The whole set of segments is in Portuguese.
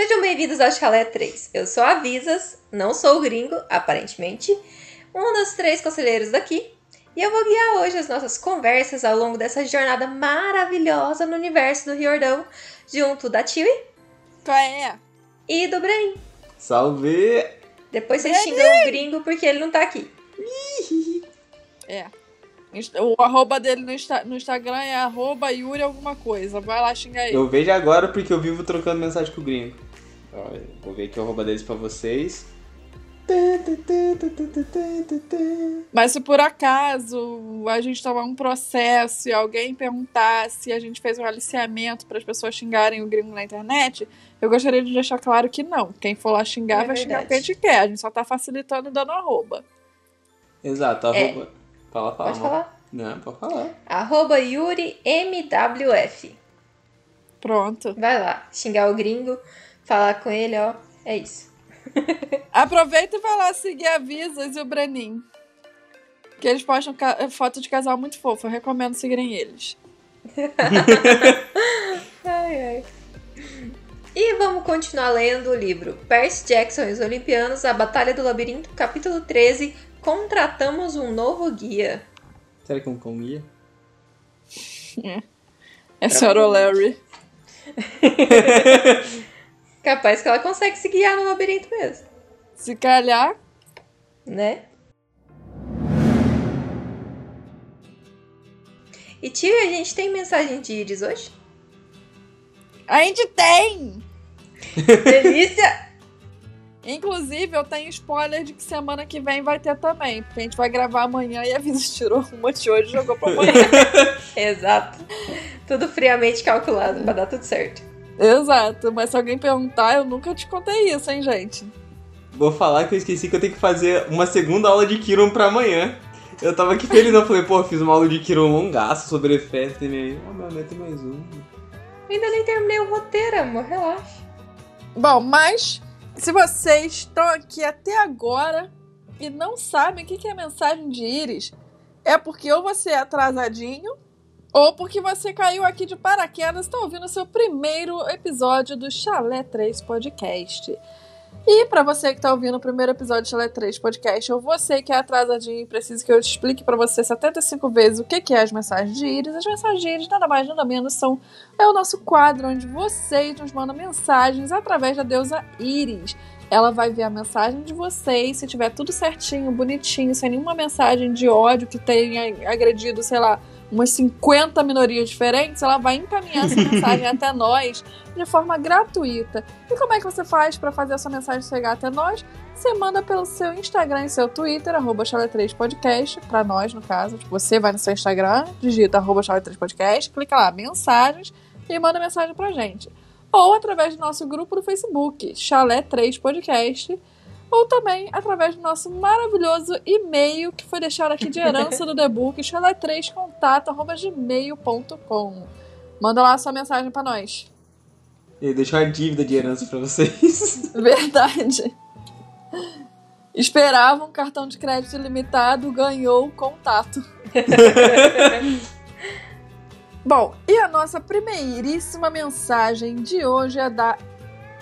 Sejam bem-vindos ao Chalé 3. Eu sou a Visas, não sou o gringo, aparentemente, um dos três conselheiros daqui, e eu vou guiar hoje as nossas conversas ao longo dessa jornada maravilhosa no universo do Riordão, junto da Tiwi. Qual é? E do Brenin. Salve! Depois vocês xingam o gringo porque ele não tá aqui. É. O arroba dele no, Insta no Instagram é arroba Yuri alguma coisa. Vai lá xingar ele. Eu vejo agora porque eu vivo trocando mensagem com o gringo. Vou ver aqui o arroba deles pra vocês. Mas se por acaso a gente tomar um processo e alguém perguntar se a gente fez um aliciamento para as pessoas xingarem o gringo na internet, eu gostaria de deixar claro que não. Quem for lá xingar É vai xingar o que a gente quer. A gente só tá facilitando e dando arroba. Exato, É. arroba. Fala, fala. Pode falar? Não, pode falar. Arroba YuriMWF. Pronto. Vai lá, xingar o gringo, falar com ele, ó. É isso. Aproveita e vai lá seguir a Visas e o Brenin. Que eles postam foto de casal muito fofo. Eu recomendo seguirem eles. Ai, ai. E vamos continuar lendo o livro Percy Jackson e os Olimpianos, A Batalha do Labirinto, capítulo 13. Contratamos um novo guia. Será que é um cão guia? É Sr. Larry. Capaz que ela consegue se guiar no labirinto mesmo, Se calhar, né? E tio, a gente tem mensagem de Iris hoje? a gente tem! Delícia! Inclusive, eu tenho spoiler de que semana que vem vai ter também. Porque a gente vai gravar amanhã e a Visas tirou uma de hoje e jogou pra amanhã. Exato. Tudo friamente calculado pra dar tudo certo. Exato. Mas se alguém perguntar, eu nunca te contei isso, hein, gente? Vou falar que eu esqueci que eu tenho que fazer uma segunda aula de Kiron pra amanhã. Eu tava aqui feliz, eu falei, pô, fiz uma aula de Kiron longaço sobre Efesto e aí, ah, vai ter mais um. Ainda nem terminei o roteiro, amor. Relaxa. Bom, mas se vocês estão aqui até agora e não sabem o que é mensagem de Iris, é porque ou você é atrasadinho ou porque você caiu aqui de paraquedas está ouvindo o seu primeiro episódio do Chalé 3 Podcast. E para você que está ouvindo o primeiro episódio do Chalé 3 Podcast, ou você que é atrasadinho e precisa que eu explique para você 75 vezes o que que é as mensagens de Iris, as mensagens de Iris nada mais nada menos são é o nosso quadro onde vocês nos mandam mensagens através da deusa Iris. Ela vai ver a mensagem de vocês, se tiver tudo certinho, bonitinho, sem nenhuma mensagem de ódio que tenha agredido, sei lá, umas 50 minorias diferentes, ela vai encaminhar essa mensagem até nós de forma gratuita. E como é que você faz para fazer essa mensagem chegar até nós? Você manda pelo seu Instagram e seu Twitter, arroba Chalé3podcast, pra nós, no caso. Tipo, você vai no seu Instagram, digita arroba Chalé3podcast, clica lá, mensagens, e manda mensagem pra gente. Ou através do nosso grupo do Facebook, Chalé 3 Podcast, ou também através do nosso maravilhoso e-mail que foi deixado aqui de herança do The Book, chalé3contato.gmail.com. Manda lá a sua mensagem pra nós. E deixou uma dívida de herança pra vocês. Verdade. Esperava um cartão de crédito ilimitado, ganhou o contato. Bom, e a nossa primeiríssima mensagem de hoje é da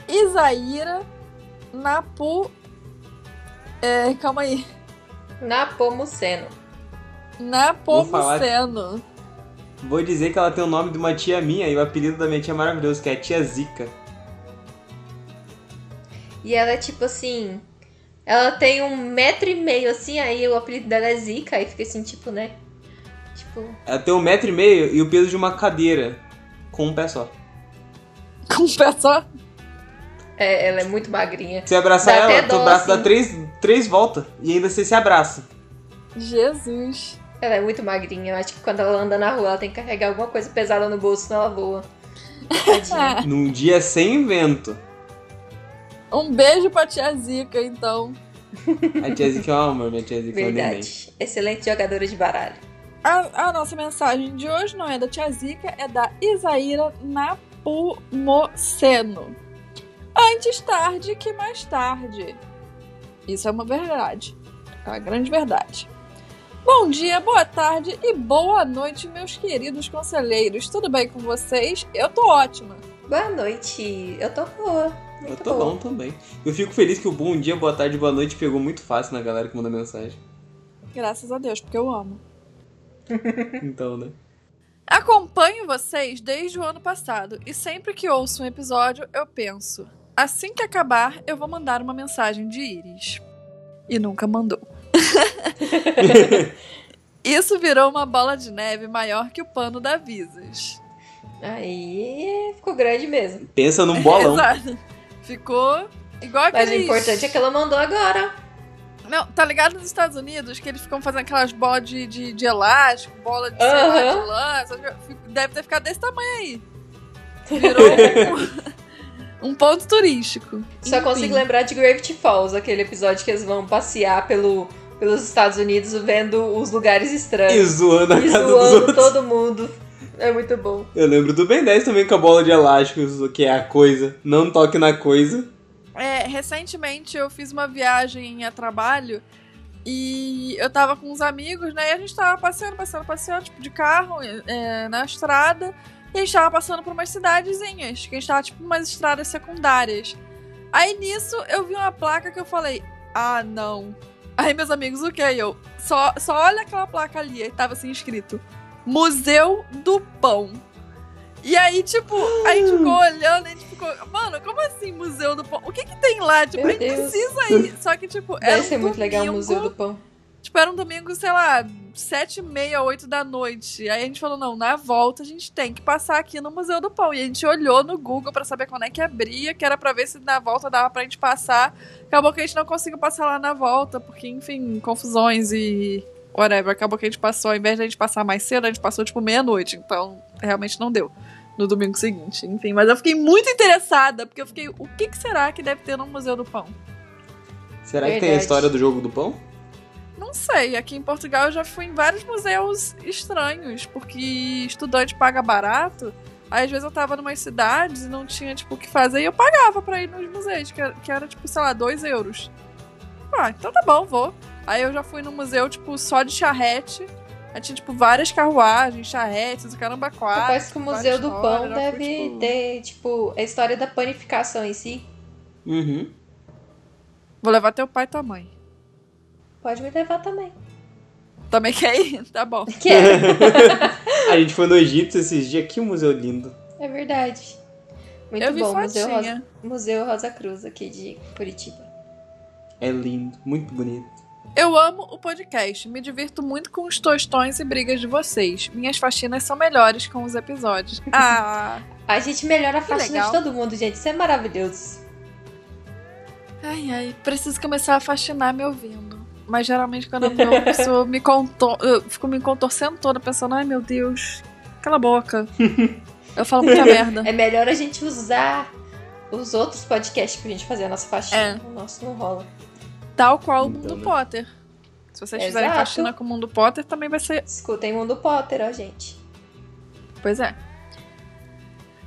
Isaíra Napu. É, calma aí. Napomuceno. Napomuceno. Vou dizer que ela tem o nome de uma tia minha e o apelido da minha tia é maravilhoso, que é a tia Zica. E ela é tipo assim. Ela tem um metro e meio assim, aí o apelido dela é Zica, aí fica assim, tipo, né? Tipo. Ela tem um metro e meio e o peso de uma cadeira. Com um pé só. Com um pé só. É, ela é muito magrinha. Se abraçar Dá ela, teu dó, braço dá assim. três, três voltas e ainda você se abraça. Jesus. Ela é muito magrinha. Eu acho que quando ela anda na rua, ela tem que carregar alguma coisa pesada no bolso, senão ela voa. Num dia sem vento. Um beijo pra tia Zica, então. A tia Zica é um amor, minha tia Zica é um neném. Verdade. Excelente jogadora de baralho. A, a nossa mensagem de hoje não é da tia Zica, é da Isaíra Napumoceno. Antes tarde que mais tarde. Isso é uma verdade. É uma grande verdade. Bom dia, boa tarde e boa noite, meus queridos conselheiros. Tudo bem com vocês? Eu tô ótima. Boa noite. Eu tô boa. Eu Muito tô bom. bom também. Eu fico feliz que o bom dia, boa tarde, boa noite pegou muito fácil na galera que manda mensagem. Graças a Deus, porque eu amo. Então, né? Acompanho vocês desde o ano passado e sempre que ouço um episódio eu penso: assim que acabar, eu vou mandar uma mensagem de Iris. E nunca mandou. Isso virou uma bola de neve maior que o pano da Visas. Aí ficou grande mesmo. Pensa num bolão. Exato. Ficou igual Mas o aqueles... importante é que ela mandou agora. Não, tá ligado nos Estados Unidos que eles ficam fazendo aquelas bolas de, de, de elástico, bola de, sei lá, Aham. de lã, essas coisas. deve ter ficado desse tamanho aí. Virou um, um ponto turístico. Só Enfim. consigo lembrar de Gravity Falls, aquele episódio que eles vão passear pelo, pelos Estados Unidos vendo os lugares E estranhos. zoando a E casa dos zoando outros. todo mundo. É muito bom. Eu lembro do Ben 10 também com a bola de elásticos, que é a coisa. Não toque na coisa. É, recentemente eu fiz uma viagem a trabalho e eu tava com uns amigos, né? E a gente tava passeando, passeando, passeando, tipo, de carro é, na estrada. E a gente tava passando por umas cidadezinhas, que a gente tava, tipo, umas estradas secundárias. Aí nisso eu vi uma placa que eu falei, ah, não. Aí meus amigos, o que? Eu, só, só olha aquela placa ali, aí tava assim escrito: Museu do Pão. E aí, tipo, a gente ficou olhando, a gente ficou, mano, como assim Museu do Pão? O que que tem lá? Tipo, Meu a gente Deus. precisa ir. Só que, tipo, era Deve um ser muito legal o domingo, Museu do Pão. Tipo, era um domingo, sei lá, sete e meia, oito da noite. Aí a gente falou, não, na volta a gente tem que passar aqui no Museu do Pão. E a gente olhou no Google pra saber quando é que abria, que era pra ver se na volta dava pra gente passar. Acabou que a gente não conseguiu passar lá na volta, porque, enfim, confusões e whatever. Acabou que a gente passou, ao invés de a gente passar mais cedo, a gente passou, tipo, meia-noite. Então, realmente não deu. No domingo seguinte, enfim. Mas eu fiquei muito interessada, porque eu fiquei, o que, que será que deve ter no Museu do Pão? Será que tem a Verdade. história do jogo do pão? Não sei, aqui em Portugal eu já fui em vários museus estranhos, porque estudante paga barato. Aí às vezes eu tava numas cidades e não tinha, tipo, o que fazer, e eu pagava pra ir nos museus, que era, que era tipo, sei lá, 2 euros. Ah, então tá bom, vou. Aí eu já fui no museu, tipo, só de charrete. Aí tinha, tipo, várias carruagens, charretes, o caramba quatro. Capaz que o Museu do histórias, Pão deve tipo, ter, tipo, a história da panificação em si. Uhum. Vou levar teu pai e tua mãe. Pode me levar também. Também quer ir? Tá bom. Quero. A gente foi no Egito esses dias. Que museu lindo. é verdade. Muito eu vi bom. Museu. Rosa, Museu Rosa Cruz aqui de Curitiba. É lindo. Muito bonito. Eu amo o podcast, me divirto muito com os tostões e brigas de vocês. Minhas faxinas são melhores com os episódios. Ah, A gente melhora a faxina de todo mundo, gente. Isso é maravilhoso. ai, ai, preciso começar a faxinar me ouvindo. Mas geralmente quando eu me ouvo, pessoa me contor... eu fico me contorcendo toda, pensando, ai meu Deus, cala a boca. Eu falo muita merda. É melhor a gente usar os outros podcasts pra gente fazer a nossa faxina. É. O nosso não rola. Tal qual o Então, Mundo né? Potter. Se vocês fizerem Exato. faxina com o Mundo Potter, também vai ser Escutem Mundo Potter, ó, gente. Pois é.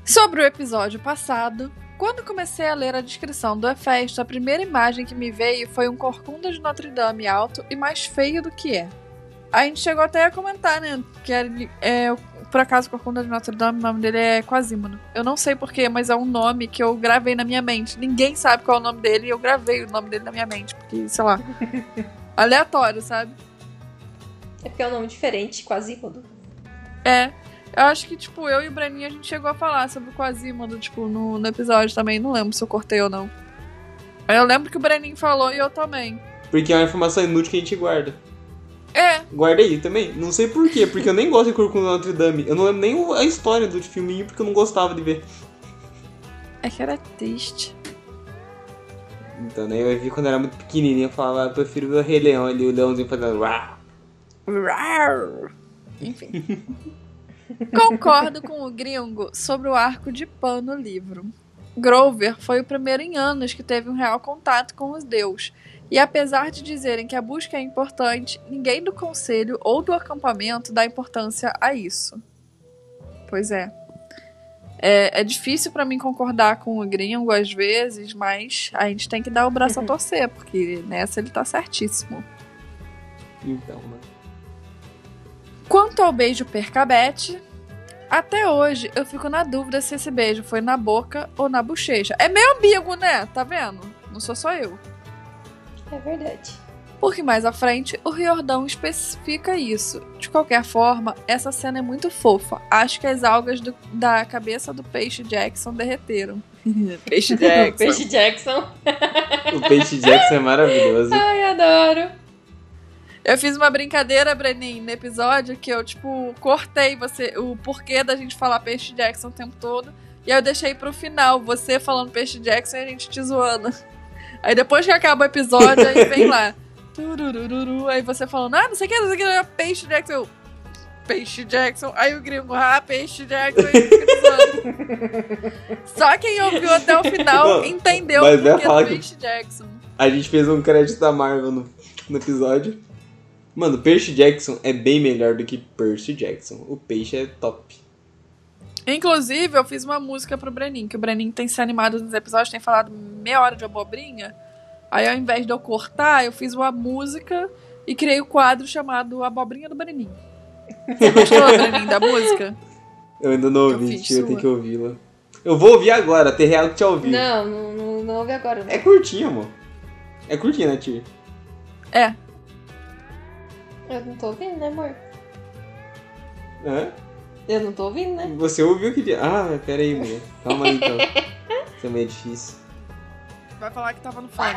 Sobre o episódio passado, quando comecei a ler a descrição do Hefesto, a primeira imagem que me veio foi um corcunda de Notre Dame alto e mais feio do que é. A gente chegou até a comentar, né? Que era, é, por acaso, o corcunda de Notre Dame, o nome dele é Quasimodo. Eu não sei porquê, mas é um nome que eu gravei na minha mente. Ninguém sabe qual é o nome dele e eu gravei o nome dele na minha mente, porque, sei lá. aleatório, sabe? É porque é um nome diferente, Quasimodo. É. Eu acho que, tipo, eu e o Breninho a gente chegou a falar sobre o Quasimodo, tipo, no, no episódio também. Não lembro se eu cortei ou não. Eu lembro que o Breninho falou e eu também. Porque é uma informação inútil que a gente guarda. É, Guarda aí também. Não sei por quê, porque eu nem gosto de Corcunda Notre Dame. Eu não lembro nem a história do filminho porque eu não gostava de ver. é que era triste. Então, né, eu vi quando era muito pequenininho, eu falava, "Ah, eu prefiro ver o Rei Leão ali, o leãozinho fazendo uau. Rar. Enfim. Concordo com o gringo sobre o arco de Pan no livro. Grover foi o primeiro em anos que teve um real contato com os deus. E apesar de dizerem que a busca é importante, ninguém do conselho ou do acampamento dá importância a isso. Pois é. É, é difícil pra mim concordar com o gringo às vezes, mas a gente tem que dar o braço a torcer, porque nessa ele tá certíssimo. Então, né. Quanto ao beijo percabete, Até hoje eu fico na dúvida se esse beijo foi na boca ou na bochecha. É meio ambíguo, né? Tá vendo? Não sou só eu. É verdade. Porque mais à frente, o Riordão especifica isso. De qualquer forma, essa cena é muito fofa. Acho que as algas do- da cabeça do peixe Jackson derreteram. peixe Jackson. Peixe Jackson. O peixe Jackson é maravilhoso. Ai, adoro. Eu fiz uma brincadeira, Brenin, no episódio que eu, tipo, cortei você o porquê da gente falar peixe Jackson o tempo todo. E aí eu deixei pro final, você falando peixe Jackson e a gente te zoando. Aí depois que acaba o episódio, aí vem lá. Tururururu, aí você falando, ah, não sei o que, não sei o que, é peixe Jackson. Eu, Peixe Jackson. Aí o gringo, ah, peixe Jackson. E. Só quem ouviu até o final Não, entendeu o porquê do que- peixe Jackson. A gente fez um crédito da Marvel no, no episódio. Mano, Percy Jackson é bem melhor do que Percy Jackson. O peixe é top. Inclusive, eu fiz uma música pro Brenin, que o Brenin tem se animado nos episódios, tem falado meia hora de abobrinha. Aí, ao invés de eu cortar, eu fiz uma música e criei o quadro chamado Abobrinha do Brenin. Você gostou, Brenin, da música? Eu ainda não Eu ouvi, tio, eu tenho que ouvi-la. Eu vou ouvir agora, ter real que te ouvir. Não, não, não, não ouve agora. Não. É curtinho, amor. É curtinho, né, tio? É. Eu não tô ouvindo, né, amor? Hã? Eu não tô ouvindo, né? Você ouviu que... Ah, pera aí, mulher. Calma aí, então. Isso é meio difícil. Vai falar que tava no fone.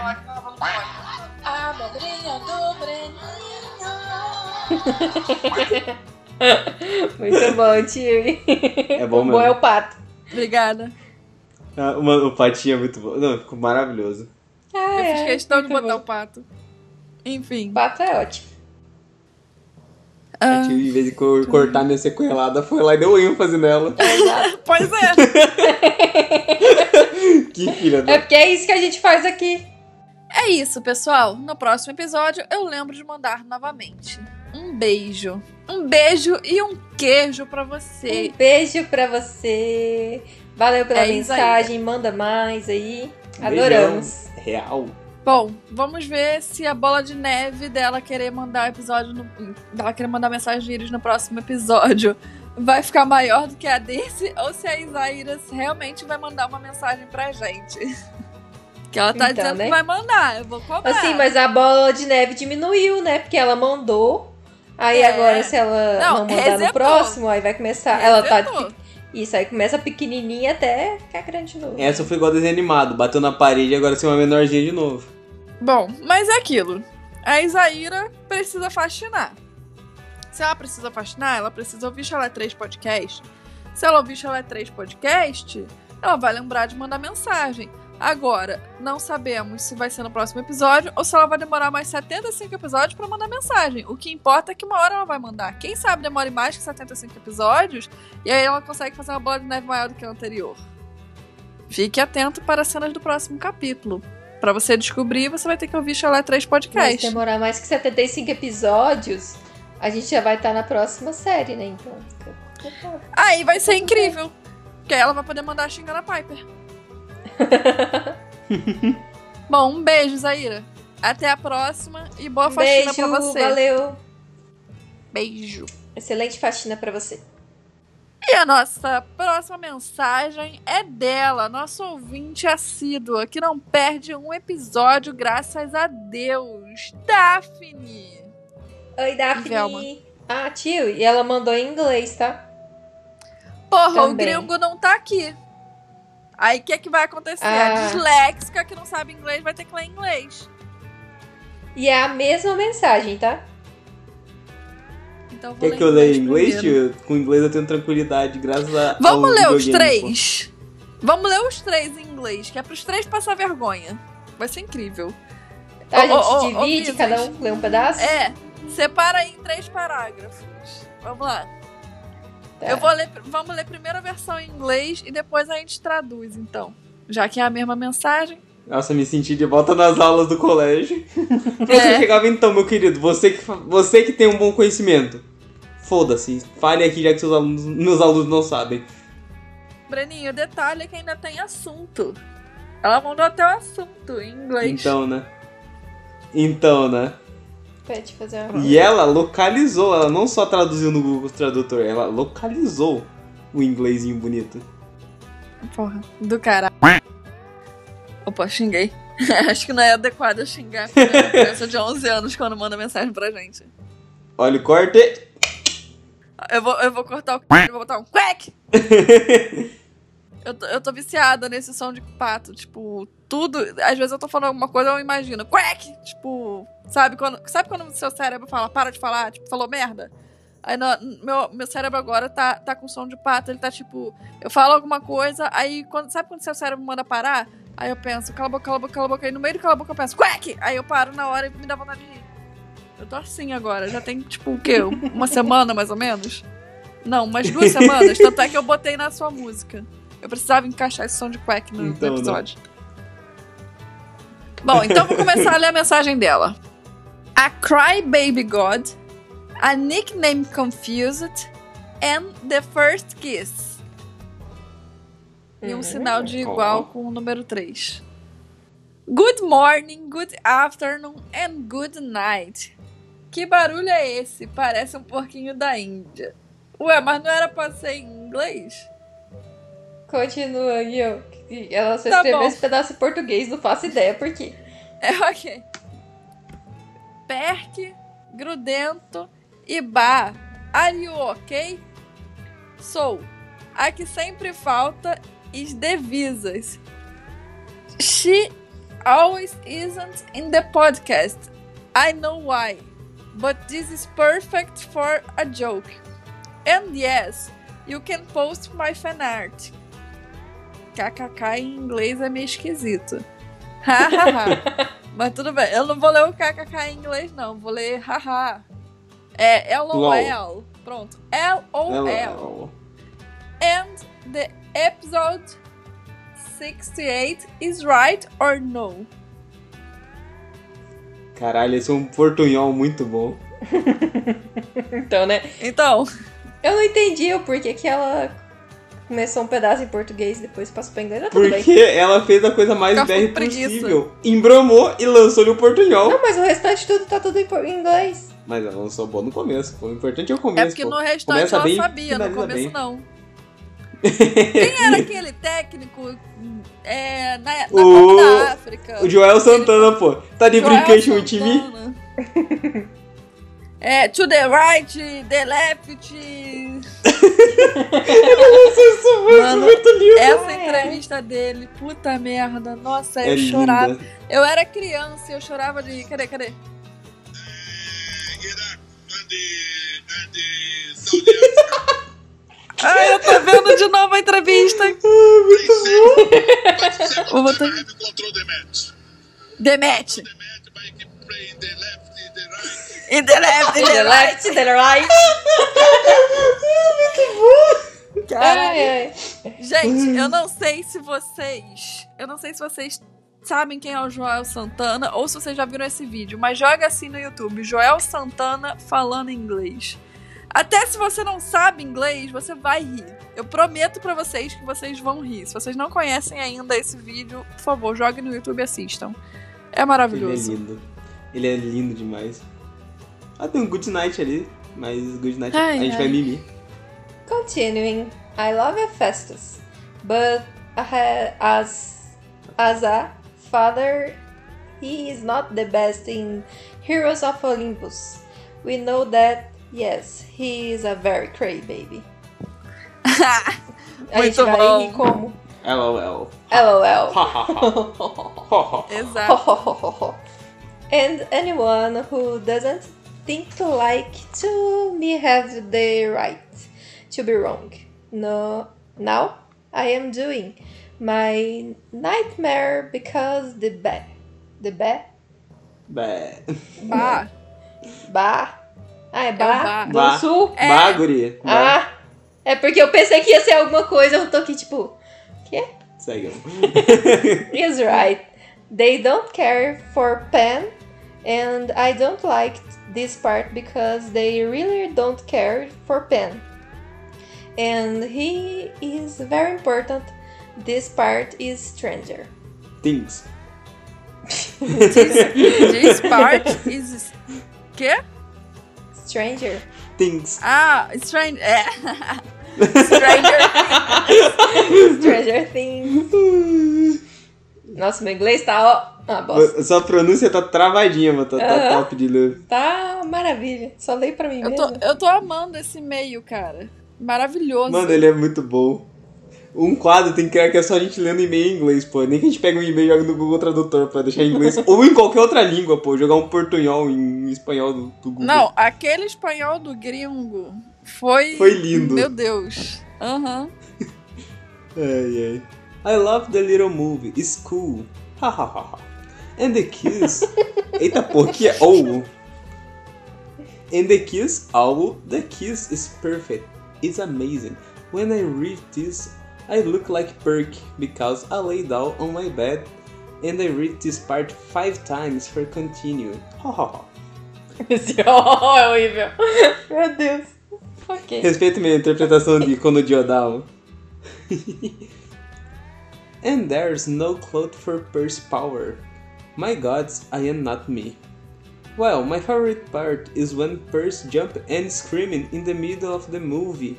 Abobrinha do Breninho. Muito bom, tio. É bom o mesmo. bom é o pato. Obrigada. Ah, mano, o patinho é muito bom. Não, ficou maravilhoso. Ah, Eu fiz é, questão de botar bom. o pato. Enfim. O pato é ótimo. Ah, A tio, em vez de co- cortar minha sequelada, foi lá e deu ênfase nela. pois é. que filha É da... porque é isso que a gente faz aqui. É isso, pessoal. No próximo episódio eu lembro de mandar novamente. Um beijo. Um beijo e um queijo pra você. Um beijo pra você. Valeu pela É mensagem. Manda mais aí. Adoramos. Beijão. Real. Bom, vamos ver se a bola de neve dela querer mandar episódio no, dela querer mandar mensagem de íris no próximo episódio vai ficar maior do que a desse ou se a Isaíras realmente vai mandar uma mensagem pra gente. Que ela tá Então, dizendo né? que vai mandar, eu vou cobrar. Assim, mas a bola de neve diminuiu, né? Porque ela mandou. Aí É. agora, se ela Não, não, mandar resetou. no próximo, aí vai começar. Ela tá. Resetou. Isso, aí começa pequenininha até ficar grande de novo. Essa foi igual desenho animado. Bateu na parede e agora você é uma menorzinha de novo. Bom, mas é aquilo. A Isaíra precisa faxinar. Se ela precisa faxinar, ela precisa ouvir Chalé 3 Podcast. Se ela ouvir Chalé 3 Podcast, ela vai lembrar de mandar mensagem. Agora, não sabemos se vai ser no próximo episódio ou se ela vai demorar mais 75 episódios pra mandar mensagem. O que importa é que uma hora ela vai mandar. Quem sabe demore mais que 75 episódios e aí ela consegue fazer uma bola de neve maior do que a anterior. Fique atento para as cenas do próximo capítulo. Pra você descobrir, você vai ter que ouvir Chalé 3 Mas Podcast. demorar mais que 75 episódios, a gente já vai estar na próxima série, né? Então. Aí vai ser incrível. Que aí ela vai poder mandar xingar a Piper. Bom, um beijo, Zaira. Até a próxima e boa faxina Beijo, pra você. valeu. Beijo. Excelente faxina pra você. E a nossa próxima mensagem é dela, nossa ouvinte assídua, que não perde um episódio, graças a Deus. Daphne. Oi, Daphne. Velma. Ah, tio, e ela mandou em inglês, tá? Porra, o Também. gringo não tá aqui. Aí o que, é que vai acontecer? Ah. A disléxica que não sabe inglês vai ter que ler inglês. E é a mesma mensagem, tá? Então vou Quer ler que eu leia em inglês, tio? Com inglês eu tenho tranquilidade, graças a. Vamos ao ler os videogame, pô. três. Vamos ler os três em inglês, que é pros três passar vergonha. Vai ser incrível. Tá, a gente ô, divide, ô, cada um lê um pedaço? É, separa aí em três parágrafos. Vamos lá. Tá. Eu vou ler, vamos ler primeiro a versão em inglês e depois a gente traduz, então. Já que é a mesma mensagem. Nossa, me senti de volta nas aulas do colégio. Você É. chegava então, meu querido, você que, você que tem um bom conhecimento. Foda-se, fale aqui já que seus alunos, meus alunos não sabem. Breninho, o detalhe é que ainda tem assunto. Ela mandou até o assunto em inglês. Então, né? Então, né? Pede fazer uma E ela localizou, ela não só traduziu no Google Tradutor, ela localizou. o inglesinho bonito. Porra, do caralho. Opa, xinguei. Acho que não é adequado xingar uma criança de 11 anos quando manda mensagem pra gente. Olha o corte. Eu vou, eu vou cortar o c... eu vou botar um quack. Eu tô, eu tô viciada nesse som de pato, tipo, tudo. Às vezes eu tô falando alguma coisa, eu imagino, quack! Tipo, sabe quando, sabe quando o seu cérebro fala, para de falar, tipo, falou merda? Aí no- meu, meu cérebro agora tá, tá com som de pato, ele tá tipo, eu falo alguma coisa, aí quando, sabe quando seu cérebro manda parar? Aí eu penso, cala a boca, cala a boca, cala a boca, aí no meio do cala a boca eu penso, quack! Aí eu paro na hora e me dá vontade de rir. Eu tô assim agora, já tem tipo o quê? Uma semana mais ou menos? Não, umas duas semanas, tanto é que eu botei na sua música. Eu precisava encaixar esse som de quack no, no Então, né? episódio. Bom, então vou começar a ler a mensagem dela. A Cry Baby God, a nickname confused, and the first kiss. E um Uhum. sinal de igual com o número 3. Good morning, good afternoon and good night. Que barulho é esse? Parece um porquinho da Índia. Ué, mas não era pra ser em inglês? Continua ó. Ela só Tá escreveu bom. esse pedaço em português, não faço ideia por quê. É ok. Perk, grudento e bar. Are you ok? Sou. A que sempre falta is the visas. She always isn't in the podcast. I know why. But this is perfect for a joke. And yes, you can post my fan art. KKK em inglês é meio esquisito. Hahaha. Mas tudo bem, eu não vou ler o kkk em inglês, não. Vou ler haha. É LOL. Pronto. LOL. And the episode 68 is right or no? Caralho, esse é um portunhol muito bom. Então, né? Então, Eu não entendi o porquê que ela começou um pedaço em português e depois passou pra inglês. Mas tudo bem. Porque ela fez a coisa mais BR possível. Embromou e lançou-lhe o portunhol. Não, mas o restante tudo tá tudo em inglês. Mas ela lançou boa no começo. O importante é o é começo. porque pô. no restante Começa ela bem, sabia, no começo bem. não. Quem era aquele técnico é, na, na O- Copa da África? O Joel Santana, pô. Tá de Joel brincation with me? Santana. É, to the right, the left. Mano, muito lindo. Essa entrevista dele, puta merda. Nossa, É eu chorava. linda. Eu era criança e eu chorava de. Cadê, cadê? The, and the Saudi. Ai, eu tô vendo de novo a entrevista. Safe, but second Vou botar- the match. Demete. The match, but I keep playing the left, the right. E the left, e The the right. left, the right. Caralho. Ai, ai. Gente, eu não sei se vocês. Eu não sei se vocês sabem quem é o Joel Santana ou se vocês já viram esse vídeo, mas joga assim no YouTube: Joel Santana falando inglês. Até se você não sabe inglês, você vai rir. Eu prometo pra vocês que vocês vão rir. Se vocês não conhecem ainda esse vídeo, por favor, joguem no YouTube e assistam. É Ele é maravilhoso. lindo. Ele é lindo demais. Ah, tem um Good Night ali. Mas Good Night Ai, a gente ai. vai mimir. Continuing, I love Hephaestus, but as as a father, he is not the best in Heroes of Olympus. We know that, yes, he is a very cray baby. A gente Muito vai bom. rir como? LOL. LOL. Exato. and anyone who doesn't think like to me have the right to be wrong. No, now I am doing my nightmare because the ba, the ba, Bé. Bah. ba, ah é ba, ba. do Ba. sul. É. Bah, guri. Bah. Ah, é porque eu pensei que ia ser alguma coisa. Eu tô aqui tipo, que? Segue. He's right. They don't care for pen, and I don't like this part because they really don't care for pen. And he is very important. This part is stranger. Things. This, this part is. Quê? Stranger. Things. Ah, Strange. É. Stranger Things. Stranger Things. Nossa, meu inglês tá, ó, uma bosta. Sua pronúncia tá travadinha, mano. Tá, tá top de ler. Tá maravilha. Só leio pra mim Eu mesmo. tô, eu tô amando esse e-mail, cara. Maravilhoso. Mano, ele é muito bom. Um quadro tem que criar que é só a gente lendo e-mail em inglês, pô. Nem que a gente pega um e-mail e joga no Google Tradutor pra deixar em inglês. ou em qualquer outra língua, pô. Jogar um portunhol em espanhol do, do Google. Não, aquele espanhol do gringo foi. Foi lindo. Meu Deus. Aham. Ai, ai. I love the little movie. It's cool. Ha ha ha ha. And the kiss. Eita porra, que é owl. And the kiss, owl. The kiss is perfect. It's amazing. When I read this, I look like Perk because I lay down on my bed and I read this part five times for continue. Ha ha ha. Esse ó é horrível. Meu Deus. Ok. Respeito minha interpretação de Kono Diodal. and there's no cloth for purse power. My gods, I am not me. Well, my favorite part is when Purse jump and screaming in the middle of the movie.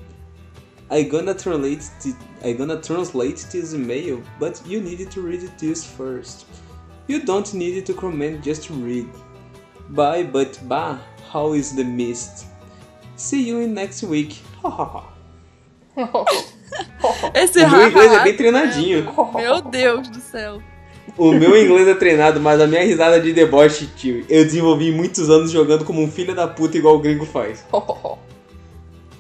I gonna translate th- I gonna translate this email, but you need to read this first. You don't need to comment, just read. Bye, but bah, how is the mist? See you in next week. Ha ha ha. Esse O meu inglês é bem treinadinho. Meu Deus do céu. O meu inglês é treinado, mas a minha risada de deboche, tio, eu desenvolvi muitos anos jogando como um filho da puta igual o gringo faz.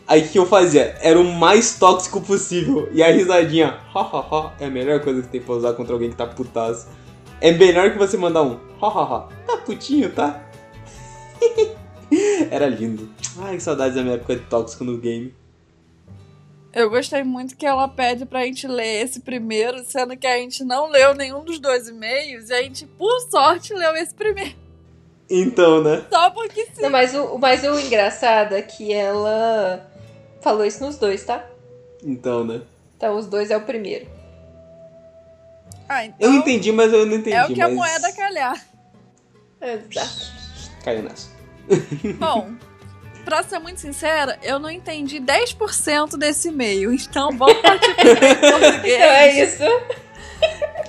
Aí o que eu fazia? Era o mais tóxico possível. E a risadinha, ha ha ha, é a melhor coisa que tem pra usar contra alguém que tá putaço. É melhor que você mandar um ha ha ha. Tá putinho, tá? Era lindo. Ai, que saudades da minha época de tóxico no game. Eu gostei muito que ela pede pra gente ler esse primeiro, sendo que a gente não leu nenhum dos dois e-mails e a gente, por sorte, leu esse primeiro. Então, né? Só porque sim. Não, mas, o, mas o engraçado é que ela falou isso nos dois, tá? Então, né? Então os dois é o primeiro. Ah, então Eu entendi, mas eu não entendi. é o que a mas... moeda calhar. Exato. Caiu nessa. Bom, pra ser muito sincera, eu não entendi 10% desse e-mail. Então vamos partir pro e-mail em português. Então é isso.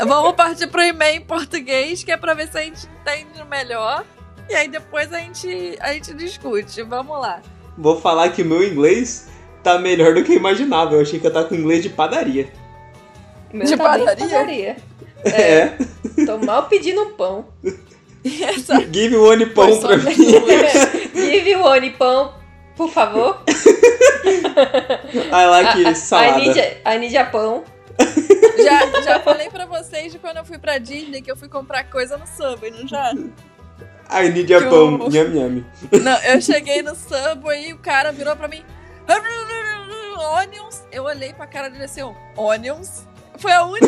Vamos partir pro e-mail em português, que é pra ver se a gente entende melhor. E aí depois a gente, a gente discute. Vamos lá. Vou falar que o meu inglês tá melhor do que eu imaginava. Eu achei que eu tava com inglês de padaria. Meu De tá padaria? padaria. É. Tô mal pedindo pão. E essa Give one pão pra mim. Give one pão, por favor. I like I, salada. need, a- I need a pão. já, já falei pra vocês de quando eu fui pra Disney que eu fui comprar coisa no Subway, não já? I need a que pão. o- Nham, nham. Não, eu cheguei no Subway e o cara virou pra mim. Onions. Eu olhei pra cara dele assim, onions. Foi a única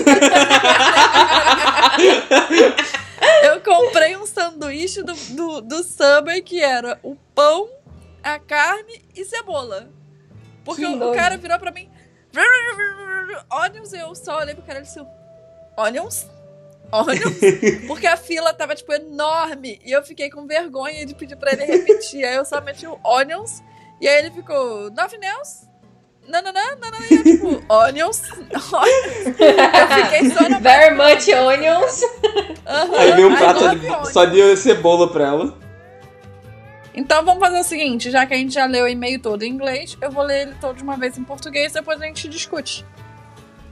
eu comprei um sanduíche do, do, do Subway que era o pão, a carne e cebola. Porque Que o, o cara virou pra mim. Onions, eu só olhei pro cara e disse: Onions? Onions? Porque a fila tava, tipo, enorme. E eu fiquei com vergonha de pedir pra ele repetir. Aí eu só meti o onions. E aí ele ficou, nothing else? Não, não, não, não, não. E eu, tipo, onions? onions. Eu fiquei só na Very much onions. Aham, Aí veio um prato de- só de cebola pra ela. Então vamos fazer o seguinte, já que a gente já leu o e-mail todo em inglês, eu vou ler ele todo de uma vez em português, depois a gente discute.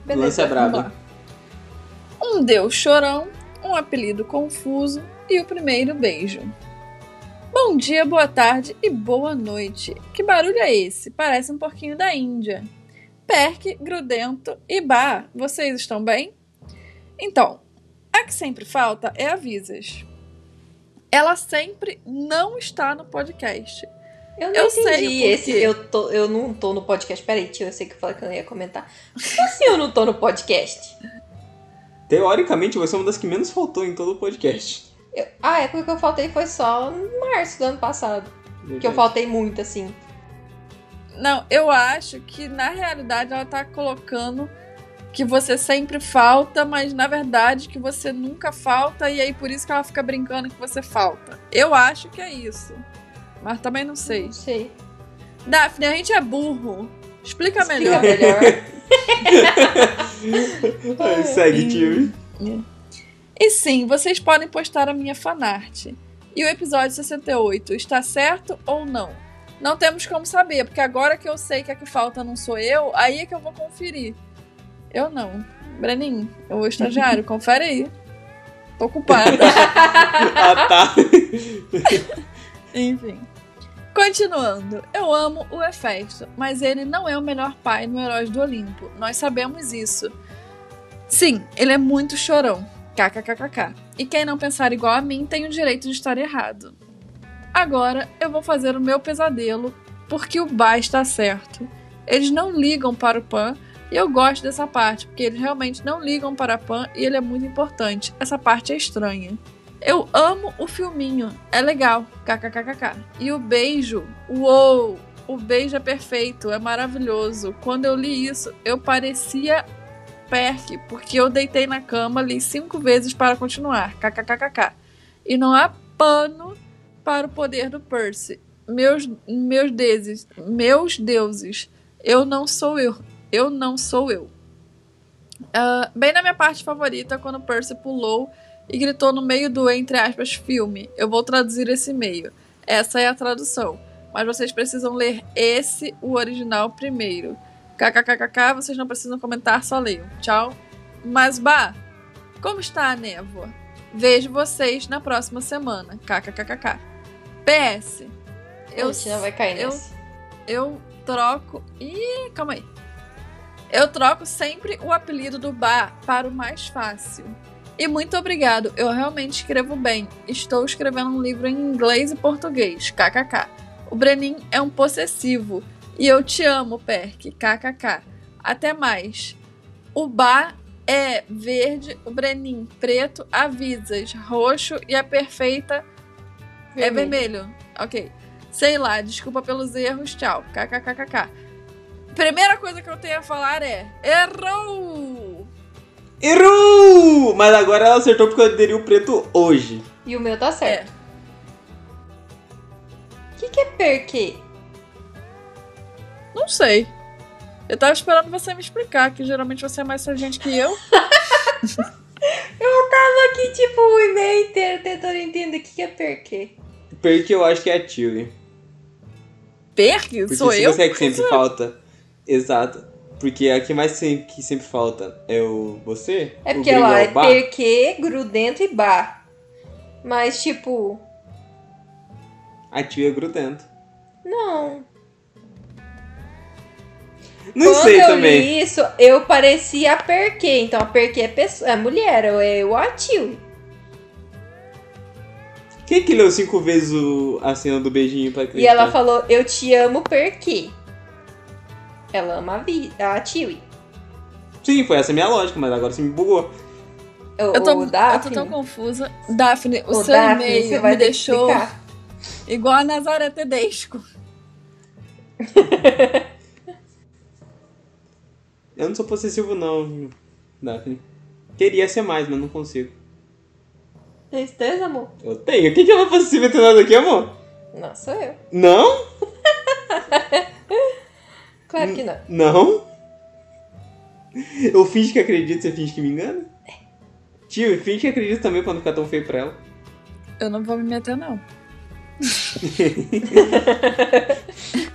Lance é lá. Um deus chorão, um apelido confuso e o primeiro beijo. Bom dia, boa tarde e boa noite. Que barulho é esse? Parece um porquinho da Índia. Perk, grudento e bah, vocês estão bem? Então, a que sempre falta é a Visas. Ela sempre não está no podcast. Eu não Eu entendi esse. Eu, tô, eu não tô no podcast. Peraí, tio, eu sei que eu falei que eu não ia comentar. Como assim eu não tô no podcast? Teoricamente, você é uma das que menos faltou em todo o podcast. Eu- a época que eu faltei foi só em março do ano passado. Que eu faltei muito, assim. Não, eu acho que na realidade ela tá colocando que você sempre falta, mas na verdade que você nunca falta e aí por isso que ela fica brincando que você falta. Eu acho que é isso. Mas também não sei. Não sei. Daphne, a gente é burro. Explica Explica melhor. melhor. Ai, Segue, time. E sim, vocês podem postar a minha fanart. E o episódio 68 está certo ou não? Não temos como saber, porque agora que eu sei que a que falta não sou eu, aí é que eu vou conferir. Eu não. Breninho, o estagiário, confere aí. Tô ocupada. Ah, tá. Enfim. Continuando, eu amo o Hefesto, mas ele não é o melhor pai no Heróis do Olimpo. Nós sabemos isso. Sim, ele é muito chorão. KKKKK. E quem não pensar igual a mim tem o direito de estar errado. Agora eu vou fazer o meu pesadelo, porque o Ba está certo. Eles não ligam para o Pan, e eu gosto dessa parte, porque eles realmente não ligam para a Pan e ele é muito importante. Essa parte é estranha. Eu amo o filminho, é legal, kkkk. E o beijo, uou! O beijo é perfeito, é maravilhoso. Quando eu li isso, eu parecia Perk, porque eu deitei na cama, li cinco vezes para continuar, kkkk. E não há pano para o poder do Percy. Meus, meus deuses, meus deuses, eu não sou eu, eu não sou eu. Ah, bem na minha parte favorita, quando Percy pulou e gritou no meio do, entre aspas, filme. Eu vou traduzir esse meio. Essa é a tradução. Mas vocês precisam ler esse, o original, primeiro. KKKKK, vocês não precisam comentar, só leiam. Tchau. Mas, bah, como está a névoa? Vejo vocês na próxima semana. KKKKK. PS. Eu, gente não vai cair eu- nessa. eu troco. Ih, calma aí. Eu troco sempre o apelido do bar para o mais fácil. E muito obrigado, eu realmente escrevo bem. Estou escrevendo um livro em inglês e português. KKK. O Brenin é um possessivo. E eu te amo, Perk. KKK. Até mais. O bar é verde, o Brenin preto, avisas roxo e a perfeita é vermelho. Ok. Sei lá, desculpa pelos erros, tchau. KKKKK. Primeira coisa que eu tenho a falar é: errou! Errou! Mas agora ela acertou porque eu aderi o preto hoje. E o meu tá certo. O que, que é perquê? Não sei. Eu tava esperando você me explicar, que geralmente você é mais sargente que eu. Eu tava aqui, tipo, o e-mail inteiro tentando entender o que, é perquê. Porque eu acho que é a Tilly. Perk? Porque Sou se eu? você é que sempre falta. Exato. Porque a que mais sempre, que sempre falta é o você. É porque lá é Bá. perquê, grudento e bar. Mas, tipo, A Tilly é grudento. não. Não Quando sei eu também. li isso, eu parecia a perquê. Então, a perquê é, pessoa, é mulher, ou é o atil. Quem que leu cinco vezes o- a cena do beijinho pra E acreditar? ela falou, eu te amo perquê. Ela ama a, vi a Tiwi. Sim, foi essa a minha lógica, mas agora você me bugou. O, Eu tô, o eu tô tão confusa. Daphne, o, o seu Daphne, você e-mail vai me deixou explicar. igual a Nazaré Tedesco. Eu não sou possessivo não, Daphne. Queria ser mais, mas não consigo. Tristeza, amor? Eu tenho. Quem que é uma possessiva tem nada aqui, amor? Não, sou eu. Não? Claro que não. Não? Eu finge que acredito, você finge que me engana? Tio, finge que acredita também quando fica tão feio pra ela. Eu não vou me meter, não.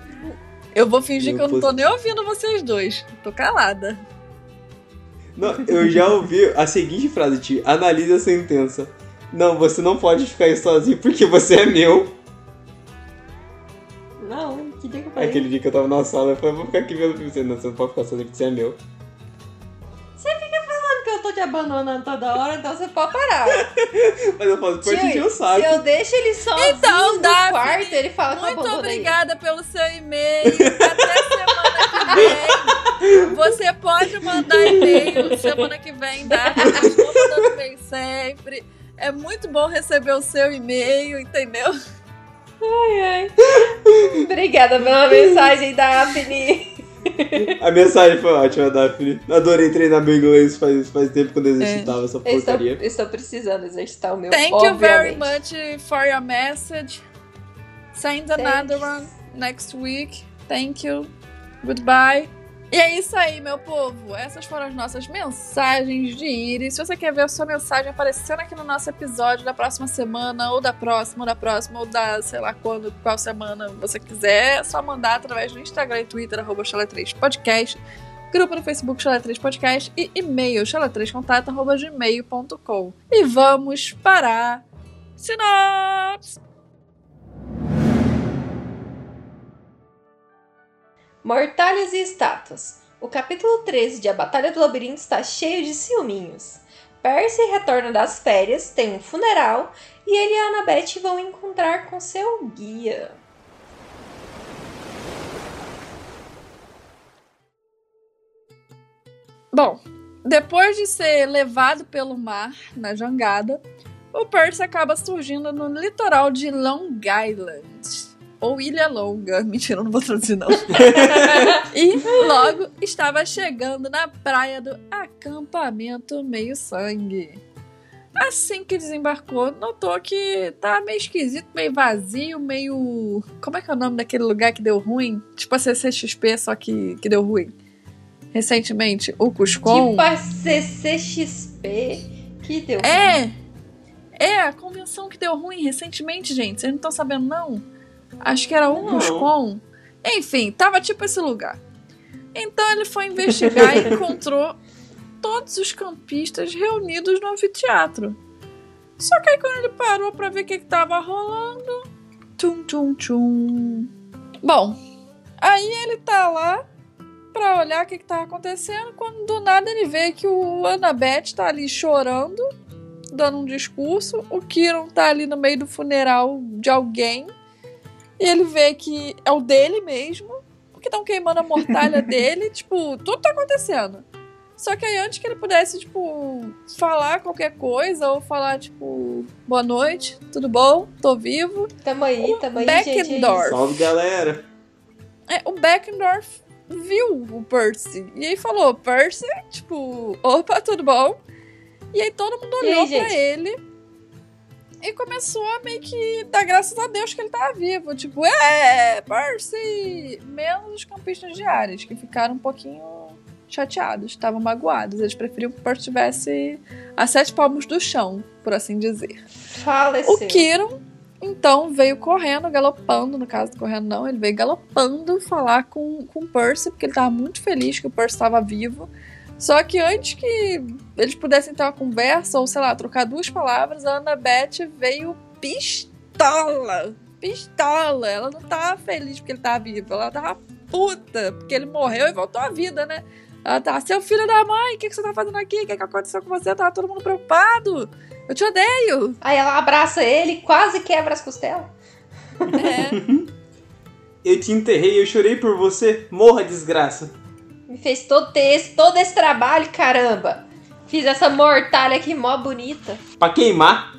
eu vou fingir Eu que eu não tô posso- nem ouvindo vocês dois. Tô calada. Não, eu já ouvi a seguinte frase, tio. Analise a sentença. Não, você não pode ficar aí sozinho porque você é meu. Não, que dia que eu falei? Aquele dia que eu tava na sala, eu falei, vou ficar aqui vendo você. Não, você não pode ficar sozinho porque você é meu. Abandonando toda hora, então você pode parar. Mas eu falo, encher o se saco. eu deixo ele sozinho Então, no Daphne, quarto, ele fala que eu Muito obrigada pelo seu e-mail. Até semana que vem. Você pode mandar e-mail semana que vem, tá? Eu estou mandando e-mail sempre. É muito bom receber o seu e-mail, entendeu? Ai, ai. Obrigada pela mensagem, Daphne. A mensagem foi ótima, Daphne. Adorei treinar meu inglês faz, faz tempo quando eu exercitava essa Eu estou, porcaria. eu estou precisando exercitar o meu, Thank you very obviamente. much for your message. Send another Thanks. one next week. Thank you. Goodbye. E é isso aí, meu povo. Essas foram as nossas mensagens de Iris. Se você quer ver a sua mensagem aparecendo aqui no nosso episódio da próxima semana, ou da próxima, ou da próxima, ou da sei lá quando, qual semana você quiser, é só mandar através do Instagram e Twitter, arroba Chala3podcast, grupo no Facebook Chala3 Podcast e e-mail chala3contato.gmail.com. E vamos para sinopse! Mortalhas e estátuas. O capítulo 13 de A Batalha do Labirinto está cheio de ciúminhos. Percy retorna das férias, tem um funeral e ele e Annabeth vão encontrar com seu guia. Bom, depois de ser levado pelo mar na jangada, o Percy acaba surgindo no litoral de Long Island. Ou Ilha Longa. Mentira, eu não vou traduzir, não. e logo estava chegando na praia do acampamento Meio Sangue. Assim que desembarcou, notou que tá meio esquisito, meio vazio, meio. Como é que é o nome daquele lugar que deu ruim? Tipo a CCXP, só que, que deu ruim. Recentemente, o Cuscom. Tipo a CCXP que deu. É! É, a convenção que deu ruim recentemente, gente. Vocês não estão sabendo, não? Acho que era Não. Cuscom. Enfim, tava tipo esse lugar. Então ele foi investigar e encontrou todos os campistas reunidos no anfiteatro. Só que aí quando ele parou pra ver o que, que tava rolando. Tchum, tchum, tchum. Bom, aí ele tá lá pra olhar o que, que tá acontecendo. Quando do nada ele vê que o Annabeth tá ali chorando, dando um discurso. O Kiron tá ali no meio do funeral de alguém. E ele vê que é o dele mesmo, porque estão queimando a mortalha dele, tipo, tudo tá acontecendo. Só que aí antes que ele pudesse, tipo, falar qualquer coisa, ou falar, tipo, boa noite, tudo bom, tô vivo. Tamo aí, tamo aí, gente. é Beckendorf. Salve, galera. É, o Beckendorf viu o Percy. E aí falou, Percy, tipo, opa, tudo bom? E aí todo mundo E aí, olhou pra gente? ele e começou a meio que dar graças a Deus que ele tava vivo. Tipo, é, Percy! Menos os campistas de Ares, que ficaram um pouquinho chateados, estavam magoados. Eles preferiam que o Percy estivesse a sete palmos do chão, por assim dizer. Faleceu. O Kiron, então, veio correndo, galopando, no caso, correndo não, ele veio galopando falar com, com o Percy, porque ele tava muito feliz que o Percy estava vivo. Só que antes que eles pudessem ter uma conversa, ou sei lá, trocar duas palavras, a Annabeth veio pistola. Pistola. Ela não tava feliz porque ele tava vivo, ela tava puta, porque ele morreu e voltou à vida, né? Ela tá, seu filho da mãe, o que, que você tá fazendo aqui? O que, que aconteceu com você? Tava todo mundo preocupado. Eu te odeio. Aí ela abraça ele, quase quebra as costelas. É. Eu te enterrei, eu chorei por você. Morra, desgraça. Me fez todo esse, todo esse trabalho, caramba. Fiz essa mortalha aqui mó bonita. Pra queimar.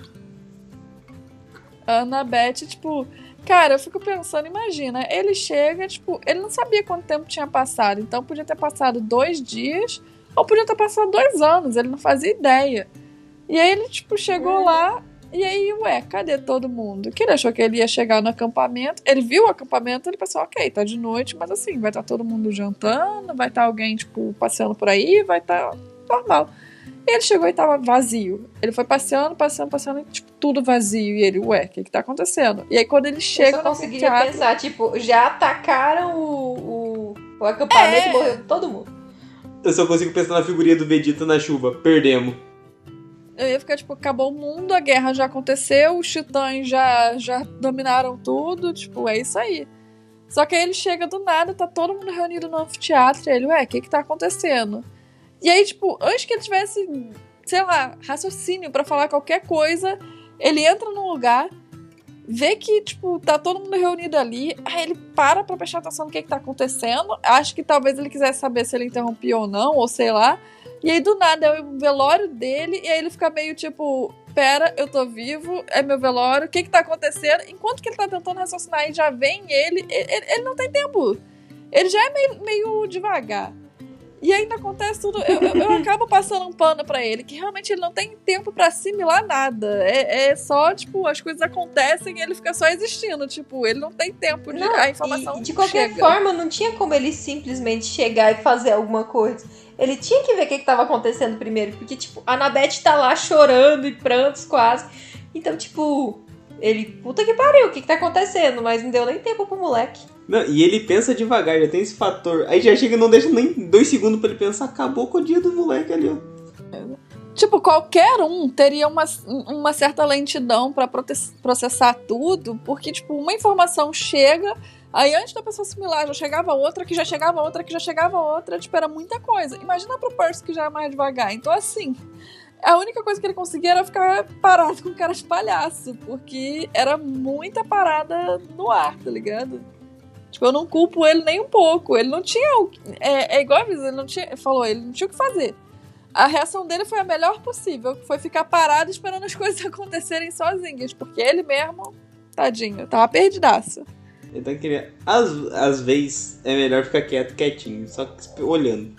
A Annabeth, tipo, cara, eu fico pensando, imagina, ele chega, tipo, ele não sabia quanto tempo tinha passado, então podia ter passado dois dias ou podia ter passado dois anos, ele não fazia ideia. E aí ele, tipo, chegou lá e aí, ué, cadê todo mundo? Que ele achou que ele ia chegar no acampamento, ele viu o acampamento, ele pensou, ok, tá de noite, mas assim, vai estar todo mundo jantando, vai estar alguém, tipo, passeando por aí, vai estar normal. E ele chegou e tava vazio. Ele foi passeando, passeando, passeando, e, tipo, tudo vazio. E ele, ué, o que que tá acontecendo? E aí quando ele Eu chega só no conseguiria teatro, pensar, tipo, já atacaram o, o, o acampamento É. e morreu todo mundo. Eu só consigo pensar na figurinha do Vegeta na chuva. Perdemos. Eu ia ficar, tipo, acabou o mundo, a guerra já aconteceu, os titãs já, já dominaram tudo, tipo, é isso aí. Só que aí ele chega do nada, tá todo mundo reunido no anfiteatro, e ele, ué, o que que tá acontecendo? E aí, tipo, antes que ele tivesse, sei lá, raciocínio pra falar qualquer coisa, ele entra num lugar, vê que, tipo, tá todo mundo reunido ali, aí ele para pra prestar atenção no que que tá acontecendo, acho que talvez ele quisesse saber se ele interrompia ou não, ou sei lá, e aí, do nada, é o velório dele, e aí ele fica meio tipo: Pera, eu tô vivo, é meu velório, o que que tá acontecendo? Enquanto que ele tá tentando raciocinar e já vem ele, ele, ele não tem tempo. Ele já é meio, meio devagar. E ainda acontece tudo. Eu, eu, eu acabo passando um pano pra ele, que realmente ele não tem tempo pra assimilar nada. É, é só, tipo, as coisas acontecem e ele fica só existindo. Tipo, ele não tem tempo de. Não, a informação e de qualquer chega. forma, não tinha como ele simplesmente chegar e fazer alguma coisa. Ele tinha que ver o que, que tava acontecendo primeiro. Porque, tipo, a Anabete tá lá chorando e prantos quase. Então, tipo, ele, puta que pariu, o que, que tá acontecendo? Mas não deu nem tempo pro moleque. Não, e ele pensa devagar, já tem esse fator. Aí já chega e não deixa nem dois segundos pra ele pensar, acabou com o dia do moleque ali, ó. Tipo, qualquer um teria uma, uma certa lentidão pra prote- processar tudo, porque, tipo, uma informação chega, aí antes da pessoa assimilar, já chegava outra, que já chegava outra, que já chegava outra, tipo, era muita coisa. Imagina pro Percy que já é mais devagar. Então, assim, a única coisa que ele conseguia era ficar parado com cara de palhaço, porque era muita parada no ar, tá ligado? Tipo, eu não culpo ele nem um pouco. Ele não tinha. o- É, é igual a Visa, ele não tinha. Falou, ele não tinha o que fazer. A reação dele foi a melhor possível, que foi ficar parado esperando as coisas acontecerem sozinhas, porque ele mesmo, tadinho, tava perdidaço. Então queria. Às, às vezes é melhor ficar quieto, quietinho, só que olhando.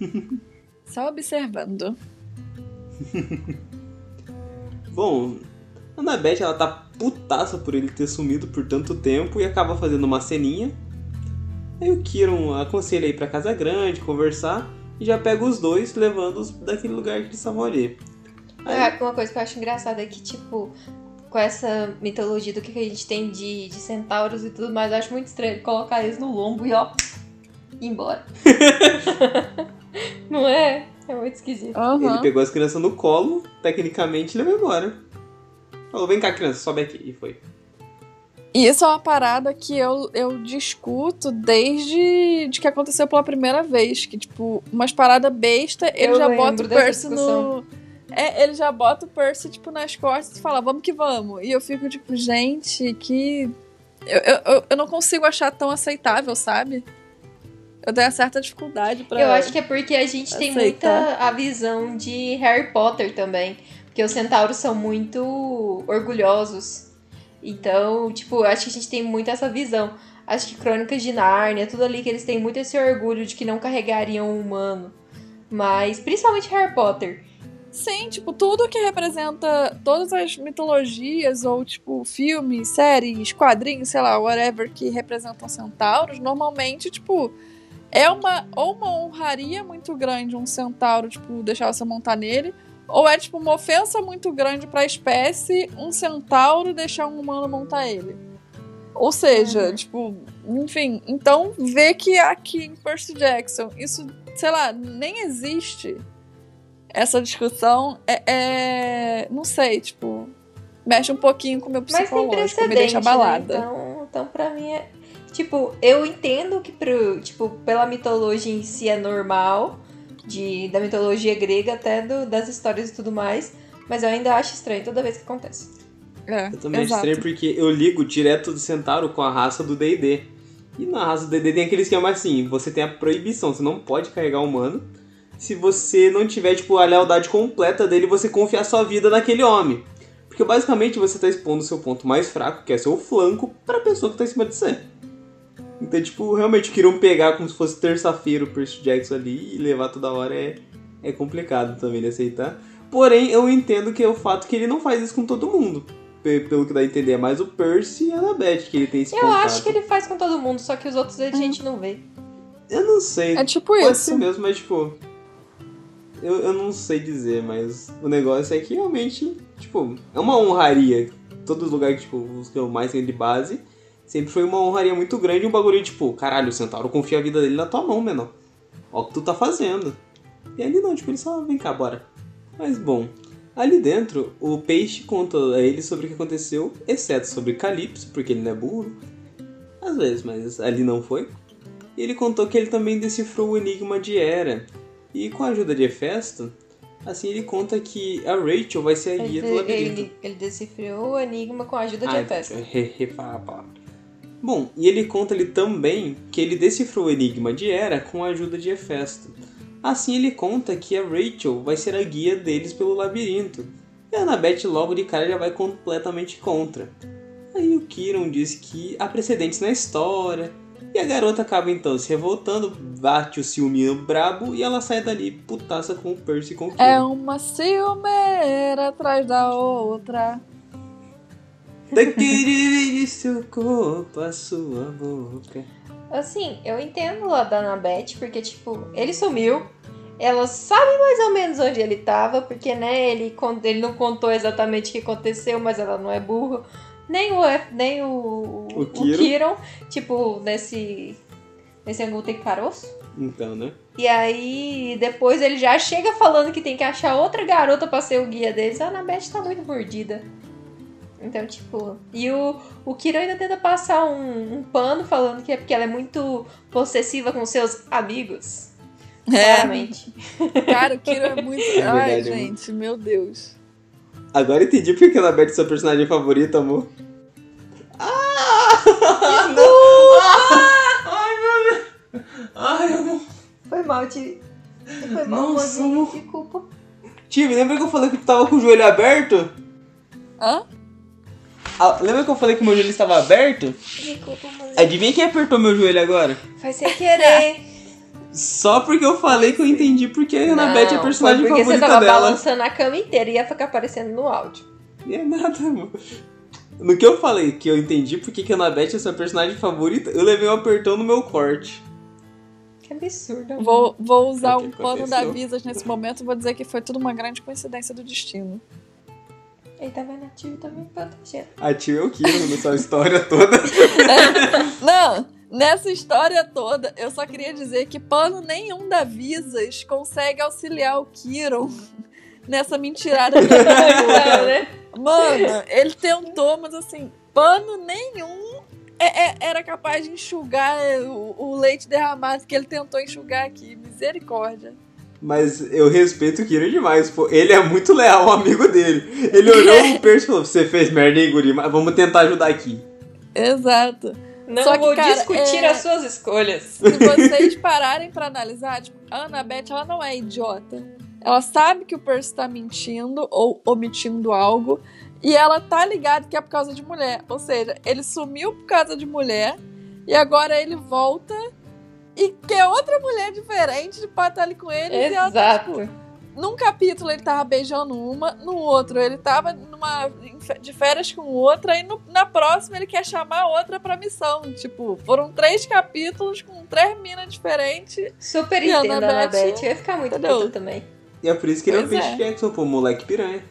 Só observando. Bom, a Annabeth ela tá putaça por ele ter sumido por tanto tempo e acaba fazendo uma ceninha. Aí o Kiron aconselha ir pra casa grande, conversar, e já pega os dois, levando-os daquele lugar que eles estavam ali. Aí- Ah, Uma coisa que eu acho engraçada é que, tipo, com essa mitologia do que que a gente tem de, de centauros e tudo mais, eu acho muito estranho colocar eles no lombo e ó, ir embora. Não é? É muito esquisito. Aham. Ele pegou as crianças no colo, tecnicamente, e levou embora. Falou, vem cá, criança, sobe aqui. E foi. E isso é uma parada que eu, eu discuto desde de que aconteceu pela primeira vez. Que, tipo, umas paradas besta, ele Eu já bota o Percy no. É, ele já bota o Percy, tipo, nas costas e fala, vamos que vamos. E eu fico, tipo, gente, que. Eu, eu, eu- não consigo achar tão aceitável, sabe? Eu tenho uma certa dificuldade pra. Eu acho que é porque a gente tem aceitar. muita a visão de Harry Potter também. Porque os centauros são muito orgulhosos. Então, tipo, acho que a gente tem muito essa visão. Acho que Crônicas de Nárnia, tudo ali que eles têm muito esse orgulho de que não carregariam um humano. Mas, principalmente Harry Potter. Sim, tipo, tudo que representa todas as mitologias, ou tipo, filmes, séries, quadrinhos, sei lá, whatever, que representam centauros, normalmente, tipo, é uma ou uma honraria muito grande um centauro, tipo, deixar você montar nele, ou é tipo uma ofensa muito grande pra espécie um centauro deixar um humano montar ele. Ou seja, Uhum. tipo, enfim, então ver que aqui em Percy Jackson isso, sei lá, nem existe essa discussão é, é- não sei, tipo, mexe um pouquinho com o meu psicológico, me deixa abalada. né? Então, então, pra mim é... Tipo, eu entendo que pro, tipo, pela mitologia em si é normal. De, da mitologia grega até do- das histórias e tudo mais. Mas eu ainda acho estranho toda vez que acontece. É, Eu também acho exato. estranho porque eu ligo direto do Centauro com a raça do D&D. E na raça do D&D tem aquele esquema assim, você tem a proibição, você não pode carregar humano. Se você não tiver, tipo, a lealdade completa dele, você confiar sua vida naquele homem. Porque basicamente você tá expondo o seu ponto mais fraco, que é seu flanco, pra pessoa que tá em cima de você. Então, tipo, realmente queriam pegar como se fosse terça-feira o Percy Jackson ali e levar toda hora é, é complicado também de aceitar. Porém, eu entendo que é o fato que ele não faz isso com todo mundo. Pe- Pelo que dá a entender, é mais o Percy e a Annabeth que ele tem esse Eu contato. acho que ele faz com todo mundo, só que os outros a gente não vê. Eu não sei. É tipo Pode isso. ser mesmo, mas tipo. Eu, eu não sei dizer, mas o negócio é que realmente, tipo, é uma honraria. Todos os lugares, tipo, os que eu mais tenho de base, sempre foi uma honraria muito grande um bagulho, tipo, caralho, o Centauro confia a vida dele na tua mão, menor. Ó o que tu tá fazendo. E ali não, tipo, ele só, vem cá, bora. Mas bom, ali dentro, o peixe conta a ele sobre o que aconteceu, exceto sobre Calypso, porque ele não é burro. Às vezes, mas ali não foi. E ele contou que ele também decifrou o enigma de Hera. E com a ajuda de Hefesto, assim ele conta que a Rachel vai ser a guia do Ele, labirinto. ele, ele decifrou o enigma com a ajuda de Ah, Hefesto. a palavra. Bom, e ele conta ali também que ele decifrou o enigma de Hera com a ajuda de Hefesto. Assim ele conta que a Rachel vai ser a guia deles pelo labirinto. E a Annabeth logo de cara já vai completamente contra. Aí o Kiron diz que há precedentes na história, E a garota acaba então se revoltando, bate o ciúminho brabo e ela sai dali putaça com o Percy e com o Kira. É uma ciumeira atrás da outra. Daquele de seu corpo, a sua boca. Assim, eu entendo lá da Anabeth, porque, tipo, ele sumiu. Ela sabe mais ou menos onde ele tava, porque, né, ele, ele não contou exatamente o que aconteceu, mas ela não é burra. Nem o, F- nem o, O o Kiro. Kiron, tipo, nesse, nesse ângulo tem caroço. Então, né? E aí, depois ele já chega falando que tem que achar outra garota pra ser o guia deles. A Anabeth tá muito mordida. Então, tipo. E o, o Kiro ainda tenta passar um, um pano falando que é porque ela é muito possessiva com seus amigos. Claramente. Cara, o Kiro é muito. É Ai, verdade, gente, meu Deus. Agora entendi porque que a Annabeth é seu personagem favorito, amor. Ah! Não! Ai, meu Deus! Ai, amor. Foi mal, Ti. Foi mal, Nossa, amorzinho. amor. Desculpa. Tive, lembra que eu falei que tu tava com o joelho aberto? Hã? Ah, lembra que eu falei que meu joelho estava aberto? Desculpa, amorzinho. Adivinha quem apertou meu joelho agora? Foi sem querer. Só porque eu falei que eu entendi porque a Annabeth é a Não, personagem foi porque favorita você tava dela. balançando a cama inteira e ia ficar aparecendo no áudio. E é nada, amor. No que eu falei que eu entendi porque que a Annabeth é sua personagem favorita, eu levei um apertão no meu corte. Que absurdo. amor. Vou, vou usar O que um pano da? Visas nesse momento e vou dizer que foi tudo uma grande coincidência do destino. Ele tá vendo a Tive também protegendo. A tia é o Kiro nessa história toda. Não, nessa história toda, eu só queria dizer que pano nenhum da Visas consegue auxiliar o Kiron nessa mentirada que ele Não, né? Mano, ele tentou, mas assim, pano nenhum é- é- era capaz de enxugar o, o leite derramado que ele tentou enxugar aqui. Misericórdia. Mas eu respeito o Kiro demais, pô. Ele é muito leal amigo dele. Ele olhou o Percy e falou: Você fez merda, hein, guri? Mas vamos tentar ajudar aqui. Exato. Não Só que, vou cara, discutir é- as suas escolhas. Se vocês pararem pra analisar, tipo, a Annabeth, ela não é idiota. Ela sabe que o Percy tá mentindo ou omitindo algo. E ela tá ligada que é por causa de mulher. Ou seja, ele sumiu por causa de mulher. E agora ele volta e quer outra mulher diferente pra estar ali com ele. E ela tá, tipo, Exato. Num capítulo ele tava beijando uma, no outro ele tava numa, de férias com outra, e no- na próxima ele quer chamar outra pra missão. Tipo, foram três capítulos com três minas diferentes. Super E a entendo a Annabeth, Annabeth. Eu ia ficar muito entendeu? puta também. E é por isso que ele é o Pois Pete é. Jackson, pô, moleque piranha.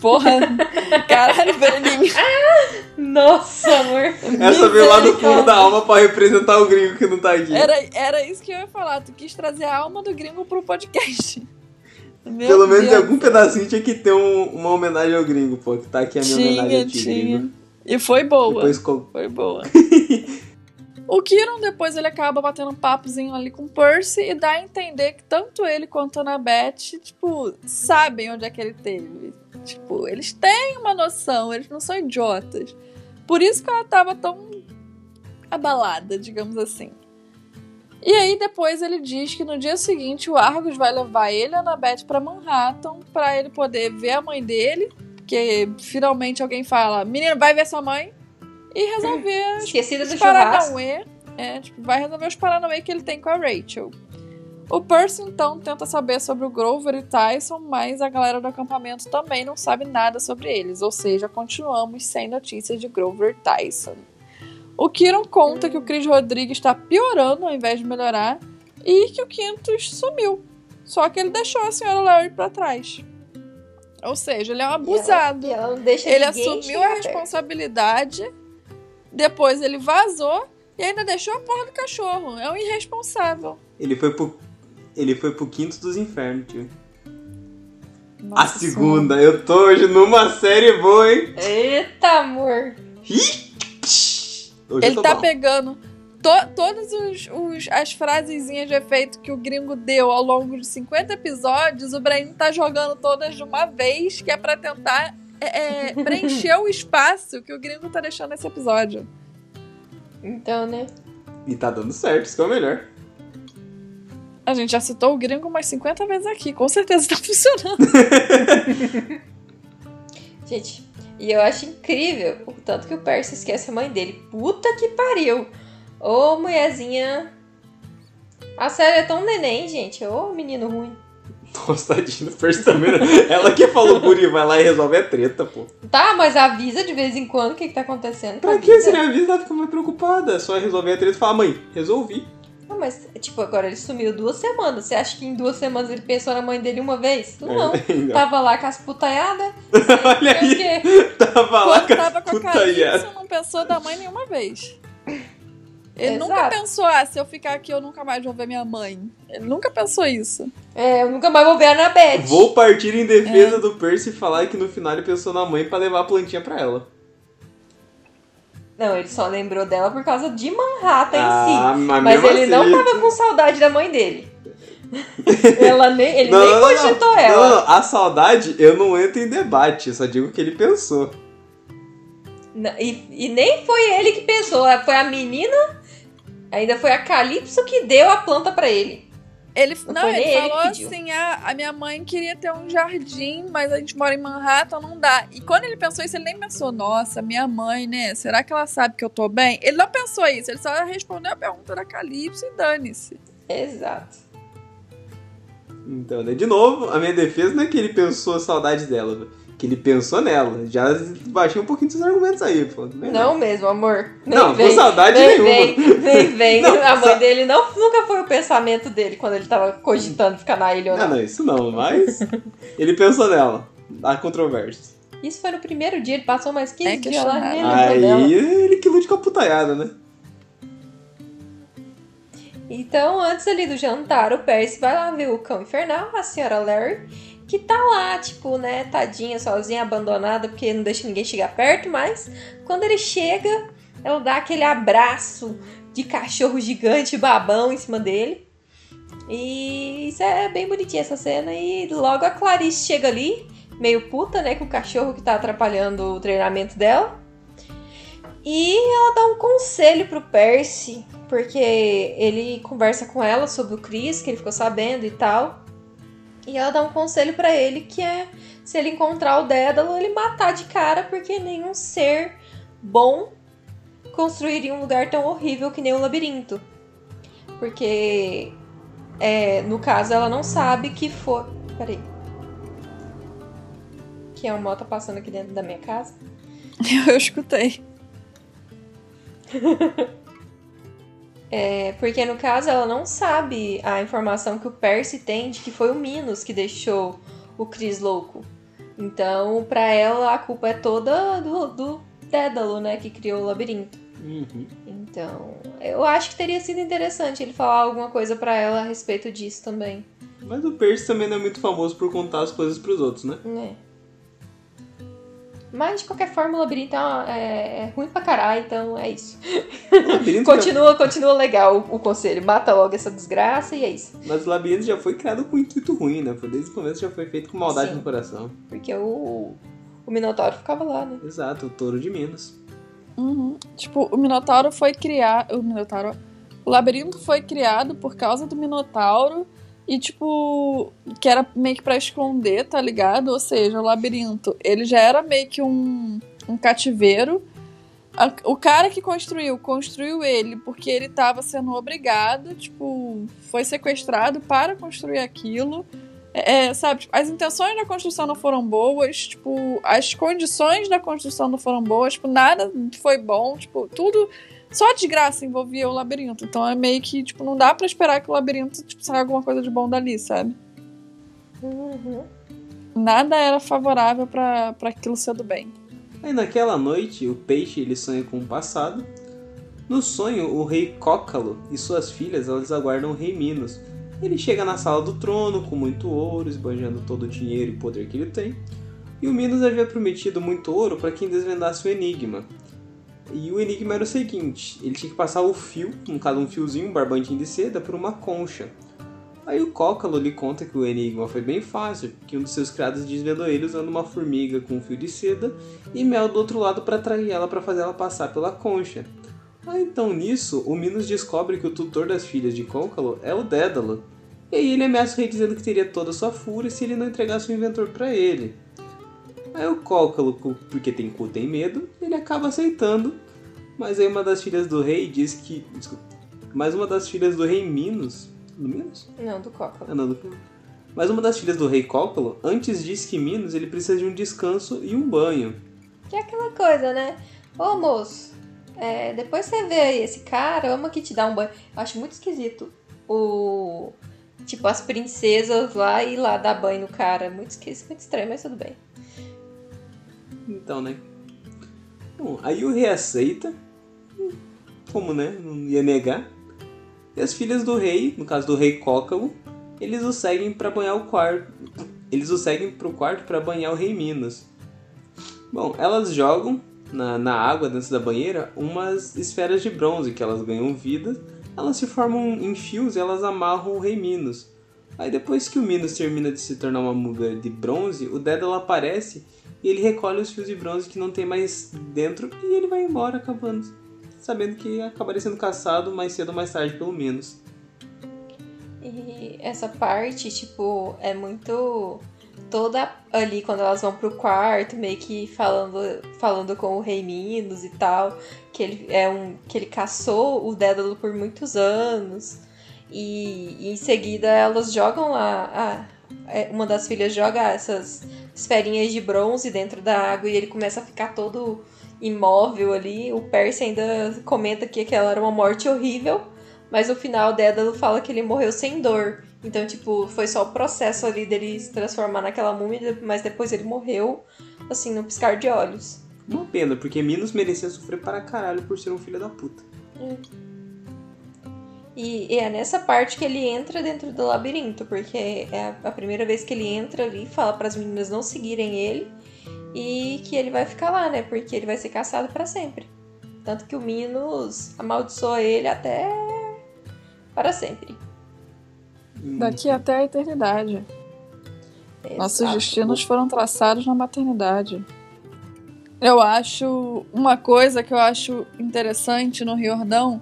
Porra! Caralho, Breninho. Nossa, amor. Essa veio lá do fundo da alma pra representar o gringo que não tá aqui. Era, era isso que eu ia falar. Tu quis trazer a alma do gringo pro podcast. Meu Pelo menos em algum pedacinho tinha que ter um- uma homenagem ao gringo, pô. Que tá aqui a minha homenagem Tinha, a ti, tinha. gringo. E foi boa. Depois Foi boa. o Kiron depois ele acaba batendo um papozinho ali com o Percy e dá a entender que tanto ele quanto a Annabeth, tipo, sabem onde é que ele teve. Tipo, eles têm uma noção, eles não são idiotas. Por isso que ela tava tão abalada, digamos assim. E aí depois ele diz que no dia seguinte o Argus vai levar ele e a Annabeth pra Manhattan pra ele poder ver a mãe dele, porque finalmente alguém fala: "Menino, vai ver sua mãe" e resolver Esquecida do. Paranauê. É, tipo, vai resolver os Paranauê que ele tem com a Rachel. O Percy, então, tenta saber sobre o Grover e Tyson, mas a galera do acampamento também não sabe nada sobre eles. Ou seja, continuamos sem notícias de Grover e Tyson. O Kiron conta que o Chris Rodrigues está piorando ao invés de melhorar e que o Quintus sumiu. Só que ele deixou a senhora Larry pra trás. Ou seja, ele é um abusado. E ela não deixa Ele assumiu a perto. responsabilidade, depois ele vazou e ainda deixou a porra do cachorro. É um irresponsável. Ele foi pro. Ele foi pro quinto dos infernos, tio. a Nossa segunda. Eu tô hoje numa série boa, hein? Eita, amor. Ih! Hoje Ele tá bom. pegando to todas os, os- as frasezinhas de efeito que o gringo deu ao longo de 50 episódios, o Brain tá jogando todas de uma vez, que é pra tentar é, é, preencher o espaço que o gringo tá deixando nesse episódio. Então, né? E tá dando certo, isso que é o melhor. A gente já citou o gringo umas 50 vezes aqui, com certeza tá funcionando. Gente, e eu acho incrível o tanto que o Percy esquece a mãe dele. Puta que pariu. Ô, mulherzinha. A série é tão neném, gente. Ô, menino ruim. Nossa, tadinho do Percy também. né? Ela que falou guri, vai lá e resolve a treta, pô. Tá, mas avisa de vez em quando o que, que tá acontecendo. Pra que se ele avisa, ela fica mais preocupada. É só resolver a treta e falar, mãe, resolvi. Não, mas, tipo, agora ele sumiu duas semanas. Você acha que em duas semanas ele pensou na mãe dele uma vez? Não. Então, Tava lá com as putaiadas. Olha É aí, quê? tava lá Quando com tava as putaiadas. Calypso, não pensou da mãe nenhuma vez. Ele Exato. nunca pensou, ah, se eu ficar aqui eu nunca mais vou ver minha mãe. Ele nunca pensou isso. É, eu nunca mais vou ver a Annabeth. Vou partir em defesa do Percy e falar que no final ele pensou na mãe pra levar a plantinha pra ela. Não, ele só lembrou dela por causa de Manhattan Ah, em si. mas Mas mesmo ele não assim- tava com saudade da mãe dele. ela nem, ele Não, nem não, não, cogitou não. ela. Não, não, a saudade eu não entro em debate, eu só digo o que ele pensou. Não, E, e nem foi ele que pensou, foi a menina, ainda foi a Calypso que deu a planta pra ele. Ele, Não não, ele ele falou pediu. assim: ah, a minha mãe queria ter um jardim, mas a gente mora em Manhattan, não dá. E quando ele pensou isso, ele nem pensou, nossa, minha mãe, né? Será que ela sabe que eu tô bem? Ele não pensou isso, ele só respondeu a pergunta da Calypso e dane-se. Exato. Então, né, de novo, a minha defesa não é que ele pensou a saudade dela, velho, que ele pensou nela. Já baixei um pouquinho dos argumentos aí, pô. Não, é Não mesmo, amor. Nem Não, com vem. saudade nem nenhuma. Vem, nem vem. Não, a mãe sa- dele não, nunca foi o pensamento dele quando ele tava cogitando ficar na ilha ou não, não. não, isso não, mas ele pensou nela. Há controvérsia. Isso foi no primeiro dia, ele passou mais 15 É dias lá nem lembrou dela. Aí ele que lute com a putaiada, né? Então, antes ali do jantar, o Percy vai lá ver o cão infernal, a senhora Larry, que tá lá, tipo, né, tadinha, sozinha, abandonada, porque não deixa ninguém chegar perto, mas quando ele chega, ela dá aquele abraço de cachorro gigante babão em cima dele. E isso é bem bonitinha essa cena. E logo a Clarice chega ali, meio puta, né, com o cachorro que tá atrapalhando o treinamento dela. E ela dá um conselho pro Percy, porque ele conversa com ela sobre o Chris, que ele ficou sabendo e tal. E ela dá um conselho pra ele que é se ele encontrar o Dédalo, ele matar de cara, porque nenhum ser bom construiria um lugar tão horrível que nem o labirinto. Porque é, no caso ela não sabe que foi. Peraí. Que é uma moto passando aqui dentro da minha casa. Eu escutei. É, porque no caso ela não sabe a informação que o Percy tem de que foi o Minos que deixou o Chris louco. Então, pra ela, a culpa é toda do, do Dédalo, né, que criou o labirinto. Uhum. Então, eu acho que teria sido interessante ele falar alguma coisa pra ela a respeito disso também. Mas o Percy também não é muito famoso por contar as coisas pros outros, né? né? Mas, de qualquer forma, o labirinto é, uma- é- é ruim pra caralho, então é isso. O labirinto já- Continua, continua legal o, o conselho. Mata logo essa desgraça e é isso. Mas o labirinto já foi criado com intuito ruim, né? Desde o começo já foi feito com maldade Sim. no coração. Porque o, o Minotauro ficava lá, né? Exato, o touro de Minas. Uhum. Tipo, o Minotauro foi criado. O Minotauro. O labirinto foi criado por causa do Minotauro. E, tipo, que era meio que pra esconder, tá ligado? Ou seja, o labirinto, ele já era meio que um, um cativeiro. O cara que construiu, construiu ele porque ele tava sendo obrigado, tipo, foi sequestrado para construir aquilo. É, é, sabe, tipo, as intenções da construção não foram boas, tipo, as condições da construção não foram boas, tipo, nada foi bom, tipo, tudo. Só a desgraça envolvia o labirinto. Então é meio que, tipo, não dá pra esperar que o labirinto tipo, saia alguma coisa de bom dali, sabe? Uhum. Nada era favorável pra pra aquilo ser do bem. Aí naquela noite, o peixe ele sonha com o passado. No sonho, o rei Cócalo e suas filhas elas aguardam o rei Minos. Ele chega na sala do trono com muito ouro, esbanjando todo o dinheiro e poder que ele tem. E o Minos havia prometido muito ouro para quem desvendasse o enigma. E o enigma era o seguinte: ele tinha que passar o fio, no caso um fiozinho, um barbantinho de seda, por uma concha. Aí o Cócalo lhe conta que o enigma foi bem fácil, que um dos seus criados desvendou ele usando uma formiga com um fio de seda e mel do outro lado para atrair ela para fazer ela passar pela concha. Ah, então nisso, o Minos descobre que o tutor das filhas de Cóncalo é o Dédalo. E aí ele ameaça o rei dizendo que teria toda a sua fúria se ele não entregasse o inventor para ele. Aí o Cóncalo, porque tem cu tem medo, ele acaba aceitando. Mas aí uma das filhas do rei diz que. Desculpa. Mas uma das filhas do rei Minos. Do Minos? Não, do Coca. Ah, não, do Mas uma das filhas do rei Cócolo antes disse que Minos ele precisa de um descanso e um banho. Que é aquela coisa, né? Ô moço, é, depois você vê aí esse cara, ama que te dá um banho. Eu acho muito esquisito o. Tipo, as princesas lá e lá dar banho no cara. Muito esquisito, muito estranho, mas tudo bem. Então, né? Bom, aí o rei aceita. Como, né? Não ia negar. E as filhas do rei, no caso do rei Cócalo, eles o seguem para banhar o quarto. Eles o seguem pro quarto para banhar o rei Minos. Bom, elas jogam na, na água dentro da banheira umas esferas de bronze que elas ganham vida. Elas se formam em fios e elas amarram o rei Minos. Aí depois que o Minos termina de se tornar uma muga de bronze, o Dédalo aparece e ele recolhe os fios de bronze que não tem mais dentro e ele vai embora acabando. Sabendo que acabaria sendo caçado mais cedo ou mais tarde, pelo menos. E essa parte, tipo, é muito. Toda ali, quando elas vão pro quarto, meio que falando, falando com o Rei Minos e tal, que ele é um. que ele caçou o Dédalo por muitos anos. E, e em seguida elas jogam lá. É, uma das filhas joga essas esferinhas de bronze dentro da água e ele começa a ficar todo imóvel ali. O Percy ainda comenta que aquela era uma morte horrível, mas no final Dédalo fala que ele morreu sem dor. Então, tipo, foi só o processo ali dele se transformar naquela múmia, mas depois ele morreu, assim, no piscar de olhos. Uma pena, porque Minos merecia sofrer para caralho por ser um filho da puta. E, e é nessa parte que ele entra dentro do labirinto, porque é a, a primeira vez que ele entra ali, fala para as meninas não seguirem ele e que ele vai ficar lá, né? Porque ele vai ser caçado para sempre. Tanto que o Minos amaldiçoa ele até para sempre. Daqui até a eternidade. Nossos Exato. destinos foram traçados na maternidade. Eu acho. Uma coisa que eu acho interessante no Riordão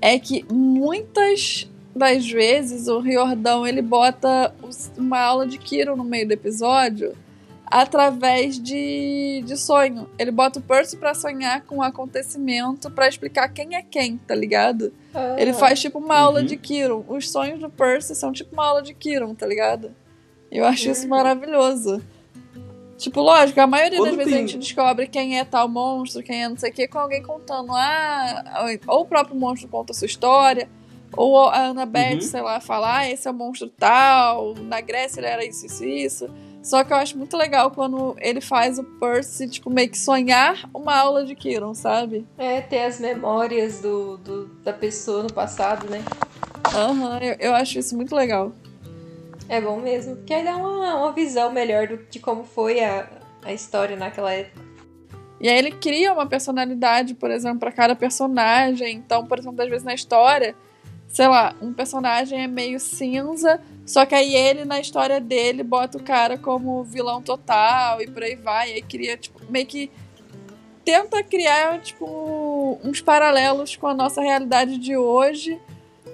é que muitas das vezes o Riordão ele bota uma aula de Kiro no meio do episódio através de, de sonho. Ele bota o Percy pra sonhar com um acontecimento pra explicar quem é quem, tá ligado? Ele Ah, faz tipo uma aula Uhum. de Kiron. Os sonhos do Percy são tipo uma aula de Kiron, tá ligado? Eu acho isso Uhum. maravilhoso. Tipo, lógico, a maioria Quando das vezes a tem- gente descobre quem é tal monstro, quem é não sei o que, com alguém contando. Ah, ou o próprio monstro conta a sua história, ou a Annabeth, Uhum. sei lá, fala, ah, esse é o monstro tal, na Grécia ele era isso, isso, isso. Só que eu acho muito legal quando ele faz o Percy, tipo, meio que sonhar uma aula de Kiron, sabe? É, ter as memórias do, do- da pessoa no passado, né? Aham, eu, eu acho isso muito legal. É bom mesmo. Porque aí dá uma, uma visão melhor do, de como foi a, a história naquela época. E aí ele cria uma personalidade, por exemplo, para cada personagem. Então, por exemplo, às vezes na história, sei lá, um personagem é meio cinza, só que aí ele, na história dele, bota o cara como vilão total e por aí vai. E aí cria, tipo, meio que tenta criar, tipo, uns paralelos com a nossa realidade de hoje.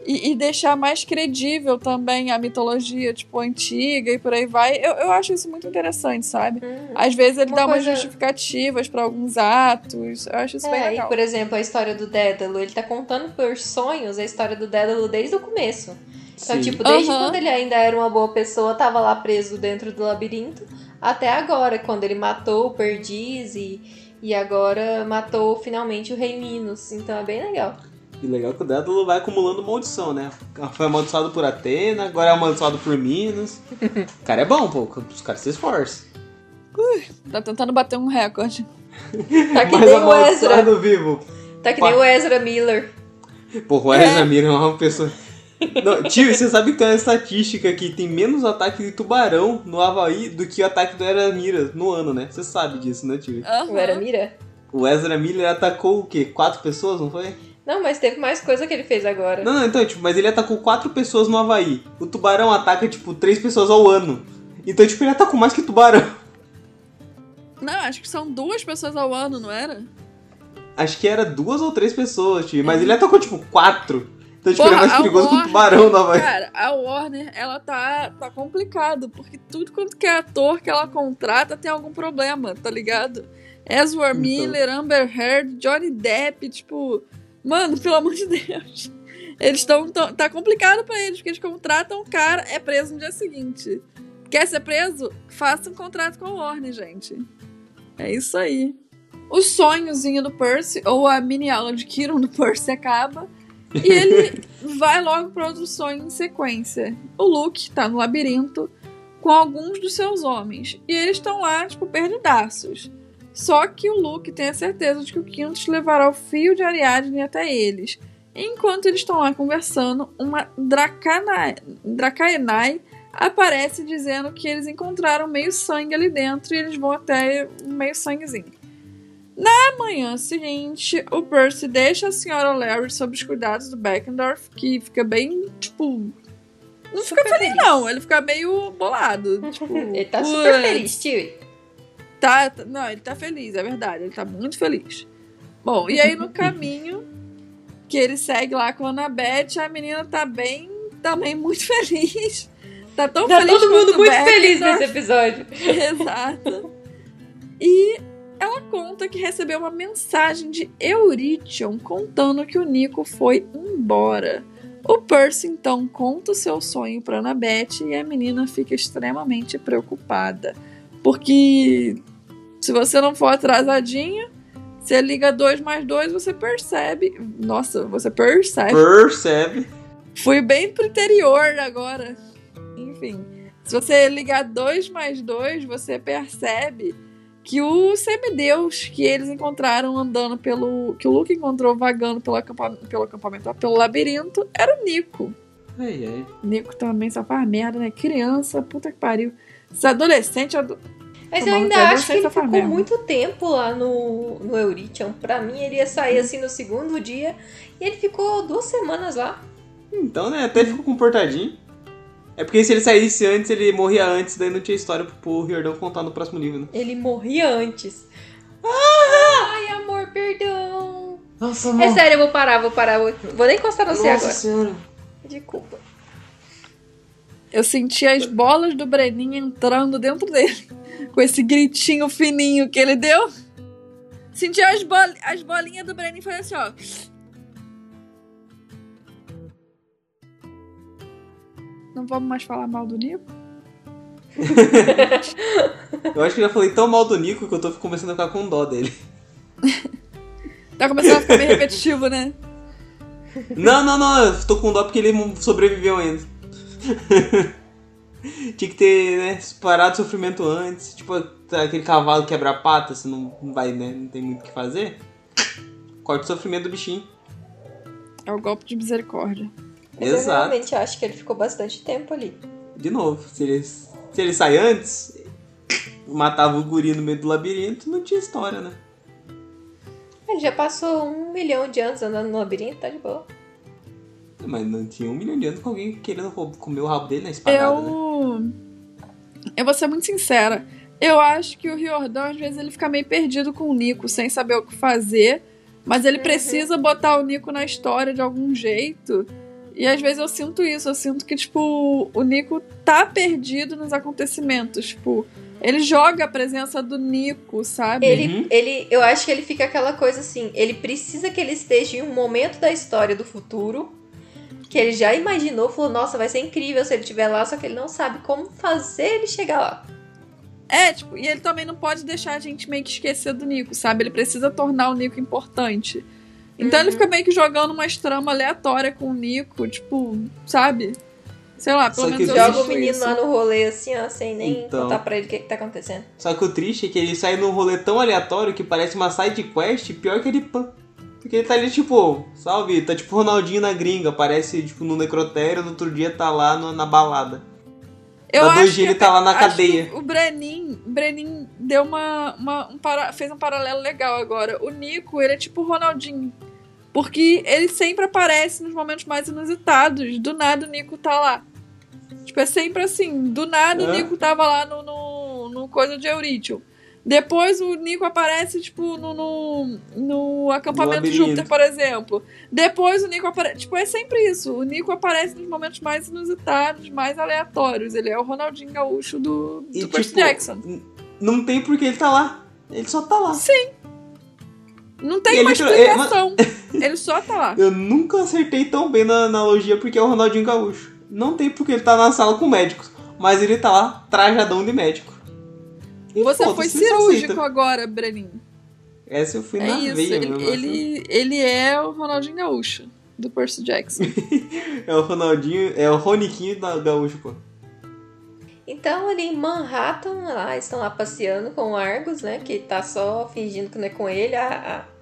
E, e deixar mais credível também a mitologia, tipo, antiga e por aí vai. Eu, eu acho isso muito interessante, sabe? Às vezes ele Uma dá umas coisa- justificativas pra alguns atos. Eu acho isso bem É, e legal. por exemplo, a história do Dédalo, ele tá contando por sonhos a história do Dédalo desde o começo. Então, Sim. tipo, desde Aham. quando ele ainda era uma boa pessoa, tava lá preso dentro do labirinto, até agora, quando ele matou o Perdiz e, e agora matou finalmente o Rei Minos. Então é bem legal. E legal que o Dédalo vai acumulando maldição, né? Foi amaldiçoado por Atena, agora é amaldiçoado por Minos. O cara é bom, pô. Os caras se esforçam. Tá tentando bater um recorde. Tá que Mas nem o Ezra. amaldiçoado vivo. Tá que nem o Ezra Miller. Porra, o Ezra Miller é uma pessoa... Não, tio, você sabe que tem uma estatística que tem menos ataque de tubarão no Havaí do que o ataque do Ezra Miller no ano, né? Você sabe disso, né, tio? Aham. O Era Mira? O Ezra Miller atacou o quê? Quatro pessoas, não foi? Não, mas teve mais coisa que ele fez agora. Não, não, então, tipo, mas ele atacou quatro pessoas no Havaí. O tubarão ataca, tipo, três pessoas ao ano. Então, tipo, ele atacou mais que tubarão. Não, acho que são duas pessoas ao ano, não era? Acho que era duas ou três pessoas, tio. Mas ele atacou, tipo, quatro. Então, tipo, ele é Porra, mais perigoso que o tubarão no Havaí. Cara, a Warner, ela tá, tá complicado, porque tudo quanto que é ator que ela contrata tem algum problema, tá ligado? Ezra Então. Miller, Amber Heard, Johnny Depp, tipo, mano, pelo amor de Deus. Eles estão. Tá complicado pra eles, porque eles contratam o cara, é preso no dia seguinte. Quer ser preso? Faça um contrato com a Warner, gente. É isso aí. O sonhozinho do Percy, ou a mini aula de Kiron do Percy acaba. E ele vai logo para outro sonho em sequência. O Luke tá no labirinto com alguns dos seus homens. E eles estão lá, tipo, perdidaços. Só que o Luke tem a certeza de que o Quintus levará o fio de Ariadne até eles. Enquanto eles estão lá conversando, uma Dracana- Dracaenai aparece dizendo que eles encontraram meio sangue ali dentro e eles vão até meio sanguezinho. Na manhã seguinte, o Percy deixa a senhora Larry sob os cuidados do Beckendorf, que fica bem, tipo. Não fica Super feliz, não. Ele fica meio bolado. Tipo, Ele tá super "Putz, feliz, tio. Tá, tá- não, ele tá feliz, é verdade. Ele tá muito feliz. Bom, e aí no caminho que ele segue lá com a Annabeth, a menina tá bem, também muito feliz. Tá tão Tá feliz todo mundo muito feliz Beckendorf. nesse episódio. Exato. E ela conta que recebeu uma mensagem de Eurytion contando que o Nico foi embora. O Percy então conta o seu sonho para Annabeth e a menina fica extremamente preocupada. Porque se você não for atrasadinha, você liga 2 mais 2, você percebe. Nossa, você percebe. Percebe. Fui bem pro interior agora. Enfim, se você ligar 2 mais 2, você percebe que o semideus que eles encontraram andando pelo. que o Luke encontrou vagando pelo acampamento, pelo, acampamento, pelo labirinto, era o Nico. Ai, ai. Nico também só faz merda, né? Criança, puta que pariu. Esse adolescente. ado- Mas eu ainda acho que ele ficou mesmo. muito tempo lá no, no Eurition. Pra mim, ele ia sair assim no segundo dia. E ele ficou duas semanas lá. Então, né, até ficou comportadinho. É porque se ele saísse antes, ele morria antes, daí não tinha história pro, Riordão contar no próximo livro, né? Ele morria antes. Ai, amor, perdão. Nossa, É sério, eu vou parar, vou parar. Vou, vou nem encostar no você Nossa agora. senhora. Desculpa. Eu senti as bolas do Breninho entrando dentro dele. Com esse gritinho fininho que ele deu. Senti as, bol as bolinhas do Breninho fazendo assim, ó. Não vamos mais falar mal do Nico? Eu acho que eu já falei tão mal do Nico que eu tô começando a ficar com dó dele. Tá começando a ficar meio repetitivo, né? Não, não, não, eu tô com dó porque ele sobreviveu ainda. Tinha que ter, né, parado o sofrimento antes. Tipo, aquele cavalo quebra a pata, você não vai, né, não tem muito o que fazer. Corta o sofrimento do bichinho. É o golpe de misericórdia. Mas eu Exato. realmente acho que ele ficou bastante tempo ali. De novo, se ele, se ele sai antes, matava o guri no meio do labirinto, não tinha história, né? Ele já passou um milhão de anos andando no labirinto, tá de boa. Mas não tinha um milhão de anos com alguém querendo comer o rabo dele na espadada, né? Eu. Eu vou ser muito sincera. Eu acho que o Riordão, às vezes, ele fica meio perdido com o Nico, sem saber o que fazer. Mas ele Uhum. precisa botar o Nico na história de algum jeito. E às vezes eu sinto isso. Eu sinto que, tipo, o Nico tá perdido nos acontecimentos. Tipo, ele joga a presença do Nico, sabe? Ele, Uhum. ele, eu acho que ele fica aquela coisa assim, ele precisa que ele esteja em um momento da história do futuro, que ele já imaginou, falou, nossa, vai ser incrível se ele estiver lá, só que ele não sabe como fazer ele chegar lá. É, tipo, e ele também não pode deixar a gente meio que esquecer do Nico, sabe? Ele precisa tornar o Nico importante. Então ele Uhum. fica meio que jogando umas tramas aleatórias com o Nico, tipo, sabe? Sei lá, pelo Só que menos eu eu Joga o menino isso. lá no rolê assim, ó, sem nem Então. contar pra ele o que, que tá acontecendo. Só que o triste é que ele sai num rolê tão aleatório que parece uma side quest pior que ele pan. Porque ele tá ali, tipo, salve, tá tipo Ronaldinho na gringa, aparece, tipo, no necrotério, no outro dia tá lá no- na balada. Eu dois acho que ele tá lá na cadeia. O Brenin, Brenin deu uma, uma- um para- fez um paralelo legal agora. O Nico, ele é tipo o Ronaldinho. Porque ele sempre aparece nos momentos mais inusitados. Do nada o Nico tá lá. Tipo, é sempre assim. Do nada o É. Nico tava lá no, no, no coisa de Eurítil. Depois o Nico aparece, tipo, no, no, no acampamento. Júpiter, por exemplo. Depois o Nico aparece. Tipo, é sempre isso. O Nico aparece nos momentos mais inusitados, mais aleatórios. Ele é o Ronaldinho Gaúcho do, do E, Percy tipo, Jackson. não tem por que ele tá lá. Ele só tá lá. Não tem uma é, explicação. Ele só tá lá. Eu nunca acertei tão bem na analogia porque é o Ronaldinho Gaúcho. Não tem porque ele tá na sala com médicos, mas ele tá lá trajadão de médico. E Você foi ele cirúrgico agora, Breninho. Essa eu fui É na isso. veia Ele, ele, ele é o Ronaldinho Gaúcho, do Percy Jackson. É o Ronaldinho, é o Roniquinho da Gaúcho, pô. Então, ali em Manhattan, lá, estão lá passeando com o Argus, né? Que tá só fingindo que não é com ele. A, a-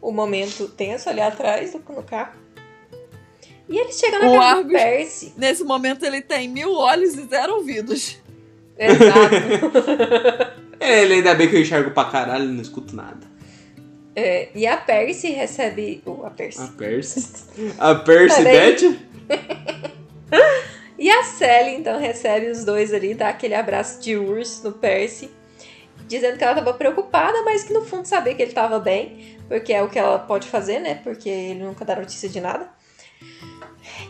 o momento tenso ali atrás do, no carro. E eles chegam na O casa do Argus- Percy. Nesse momento ele tem mil olhos e zero ouvidos. Exato. É, ele ainda bem que eu enxergo pra caralho e não escuto nada. É, e a Percy recebe. oh, a Percy. A Percy. A Percy. Beth? E a Sally, então, recebe os dois ali, dá aquele abraço de urso no Percy, dizendo que ela tava preocupada, mas que no fundo sabia que ele tava bem, porque é o que ela pode fazer, né? Porque ele nunca dá notícia de nada.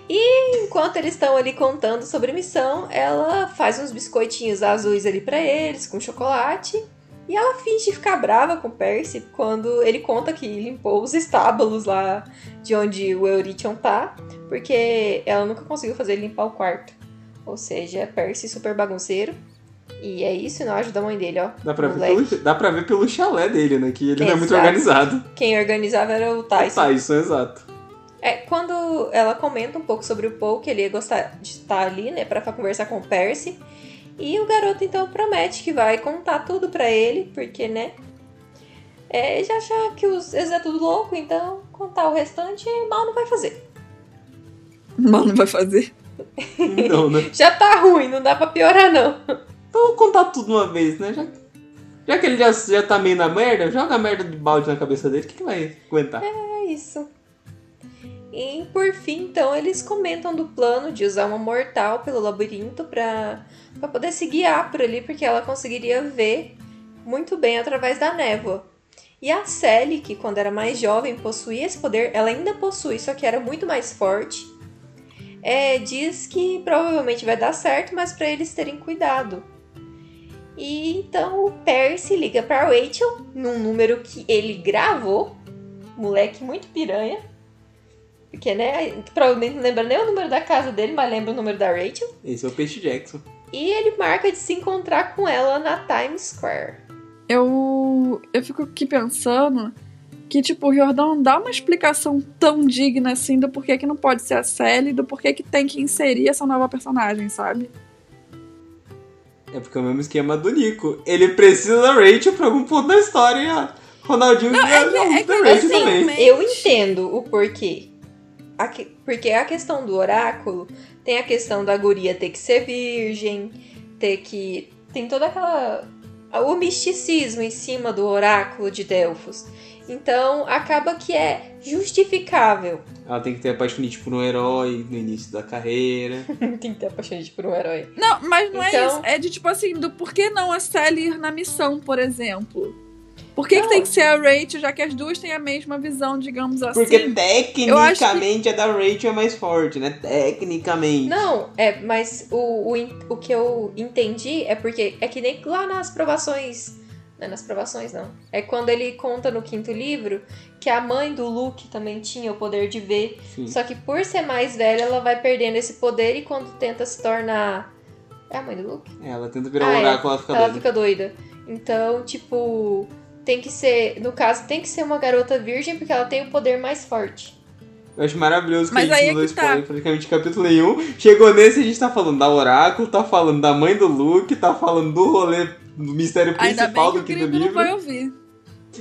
E enquanto eles estão ali contando sobre a missão, ela faz uns biscoitinhos azuis ali pra eles, com chocolate. E ela finge ficar brava com o Percy quando ele conta que limpou os estábulos lá de onde o Eurytion tá, porque ela nunca conseguiu fazer ele limpar o quarto. Ou seja, Percy super bagunceiro. E é isso, não ajuda a mãe dele, ó. Dá pra, ver pelo, dá pra ver pelo chalé dele, né? Que ele não é muito Exato. organizado. Quem organizava era o Tyson. Tyson, exato. É, quando ela comenta um pouco sobre o Paul, que ele ia gostar de estar ali, né, pra conversar com o Percy. E o garoto então promete que vai contar tudo pra ele, porque, né, é, já acha que os, eles é tudo louco, então contar o restante mal não vai fazer. Mano, vai fazer. Então, né? Já tá ruim, não dá pra piorar não. Então vamos contar tudo uma vez, né? Já, já que ele já, já tá meio na merda, joga a merda de balde na cabeça dele, o que, que vai aguentar? É isso. E por fim, então, eles comentam do plano de usar uma mortal pelo labirinto pra poder se guiar por ali, porque ela conseguiria ver muito bem através da névoa. E a Sally, que quando era mais jovem possuía esse poder, ela ainda possui, só que era muito mais forte. É, diz que provavelmente vai dar certo, mas pra eles terem cuidado. E então o Percy liga pra Rachel num número que ele gravou moleque muito piranha. Porque, né, provavelmente não lembra nem o número da casa dele, mas lembra o número da Rachel. Esse é o Peixe Jackson. E ele marca de se encontrar com ela na Times Square. Eu, eu fico aqui pensando que, tipo, o Jordão dá uma explicação tão digna assim do porquê que não pode ser a Sally do porquê que tem que inserir essa nova personagem, sabe? É porque é o mesmo esquema do Nico. Ele precisa da Rachel pra algum ponto da história e a Ronaldinho Não, é que- é que da assim, também. Eu entendo o porquê. Que- Porque a questão do oráculo tem a questão da guria ter que ser virgem, ter que. Tem toda aquela. o misticismo em cima do oráculo de Delfos. Então acaba que é justificável. Ela tem que ter apaixonite por um herói no início da carreira. tem que ter apaixonante por um herói. Não, mas não é Então- isso. É de tipo assim, do porquê não a Sally ir na missão, por exemplo? Por que, que tem que ser a Rachel, já que as duas têm a mesma visão, digamos assim? Porque tecnicamente a da Rachel é mais forte, né? Tecnicamente. Não, é, mas o, o, o que eu entendi é porque é que nem lá nas provações. Não é nas provações, não. É quando ele conta no quinto livro que a mãe do Luke também tinha o poder de ver. Sim. Só que por ser mais velha, ela vai perdendo esse poder e quando tenta se tornar. É a mãe do Luke? É, Ela tenta virar Ah, um é. oráculo, ela fica ela doida. fica doida. Então, tipo. Tem que ser. No caso, tem que ser uma garota virgem porque ela tem o poder mais forte. Eu acho maravilhoso que Mas a gente aí é não deu que tá. spoiler praticamente capítulo nenhum. Chegou nesse, a gente tá falando da Oráculo, tá falando da mãe do Luke, tá falando do rolê do mistério Ainda bem principal que do o quinto gringo não livro. vai ouvir.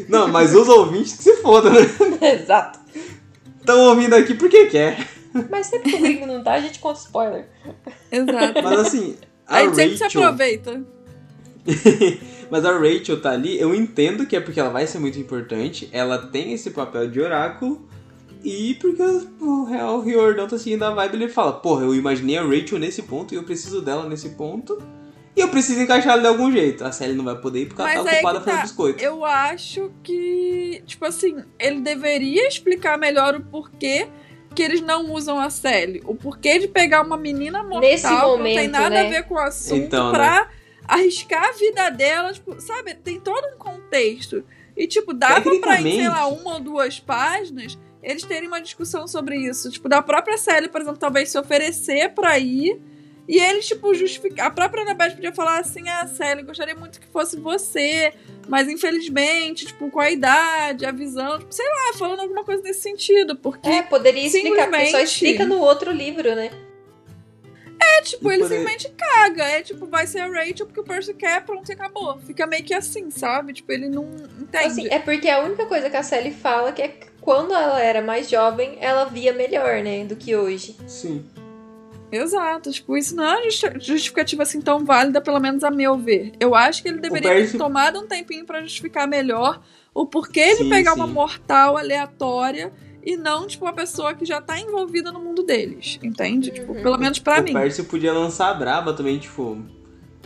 Não, mas os ouvintes que se fodam, né? Exato. Estão ouvindo aqui porque quer. Mas sempre que o gringo não tá, a gente conta spoiler. Exato. Mas assim, a Aí sempre se Rachel. aproveita. Mas a Rachel tá ali, eu entendo que é porque ela vai ser muito importante, ela tem esse papel de oráculo, e porque o real Riordão tá seguindo a vibe, ele fala, porra, eu imaginei a Rachel nesse ponto e eu preciso dela nesse ponto, e eu preciso encaixar ela de algum jeito. A Sally não vai poder ir porque ela Mas tá aí ocupada que fazendo tá. biscoito. Eu acho que, tipo assim, ele deveria explicar melhor o porquê que eles não usam a Sally. O porquê de pegar uma menina mortal Nesse que não tem momento, nada né? a ver com o assunto Então, pra arriscar a vida dela, tipo, sabe? Tem todo um contexto. E, tipo, dava pra, em, sei lá, uma ou duas páginas, eles terem uma discussão sobre isso. Tipo, da própria série, por exemplo, talvez se oferecer pra ir. E eles, tipo, justificar. A própria Annabeth podia falar assim: ah, Sally, gostaria muito que fosse você, mas infelizmente, tipo, com a idade, a visão, tipo, sei lá, falando alguma coisa nesse sentido. Porque, É, poderia explicar, porque só simplesmente- explica no outro livro, né? É, tipo, E ele simplesmente caga. É tipo, vai ser a Rachel porque o Percy quer, pronto, e acabou. Fica meio que assim, sabe? Tipo, ele não entende. Assim, é porque a única coisa que a Sally fala que é que quando ela era mais jovem, ela via melhor, né, do que hoje. Sim. Exato, tipo, isso não é justificativa assim tão válida, pelo menos a meu ver. Eu acho que ele deveria Percy- ter tomado um tempinho pra justificar melhor o porquê de Sim, pegar sim. uma mortal aleatória e não, tipo, uma pessoa que já tá envolvida no mundo deles, entende? Tipo, Uhum. pelo menos pra o mim. Percy podia lançar a braba também, tipo.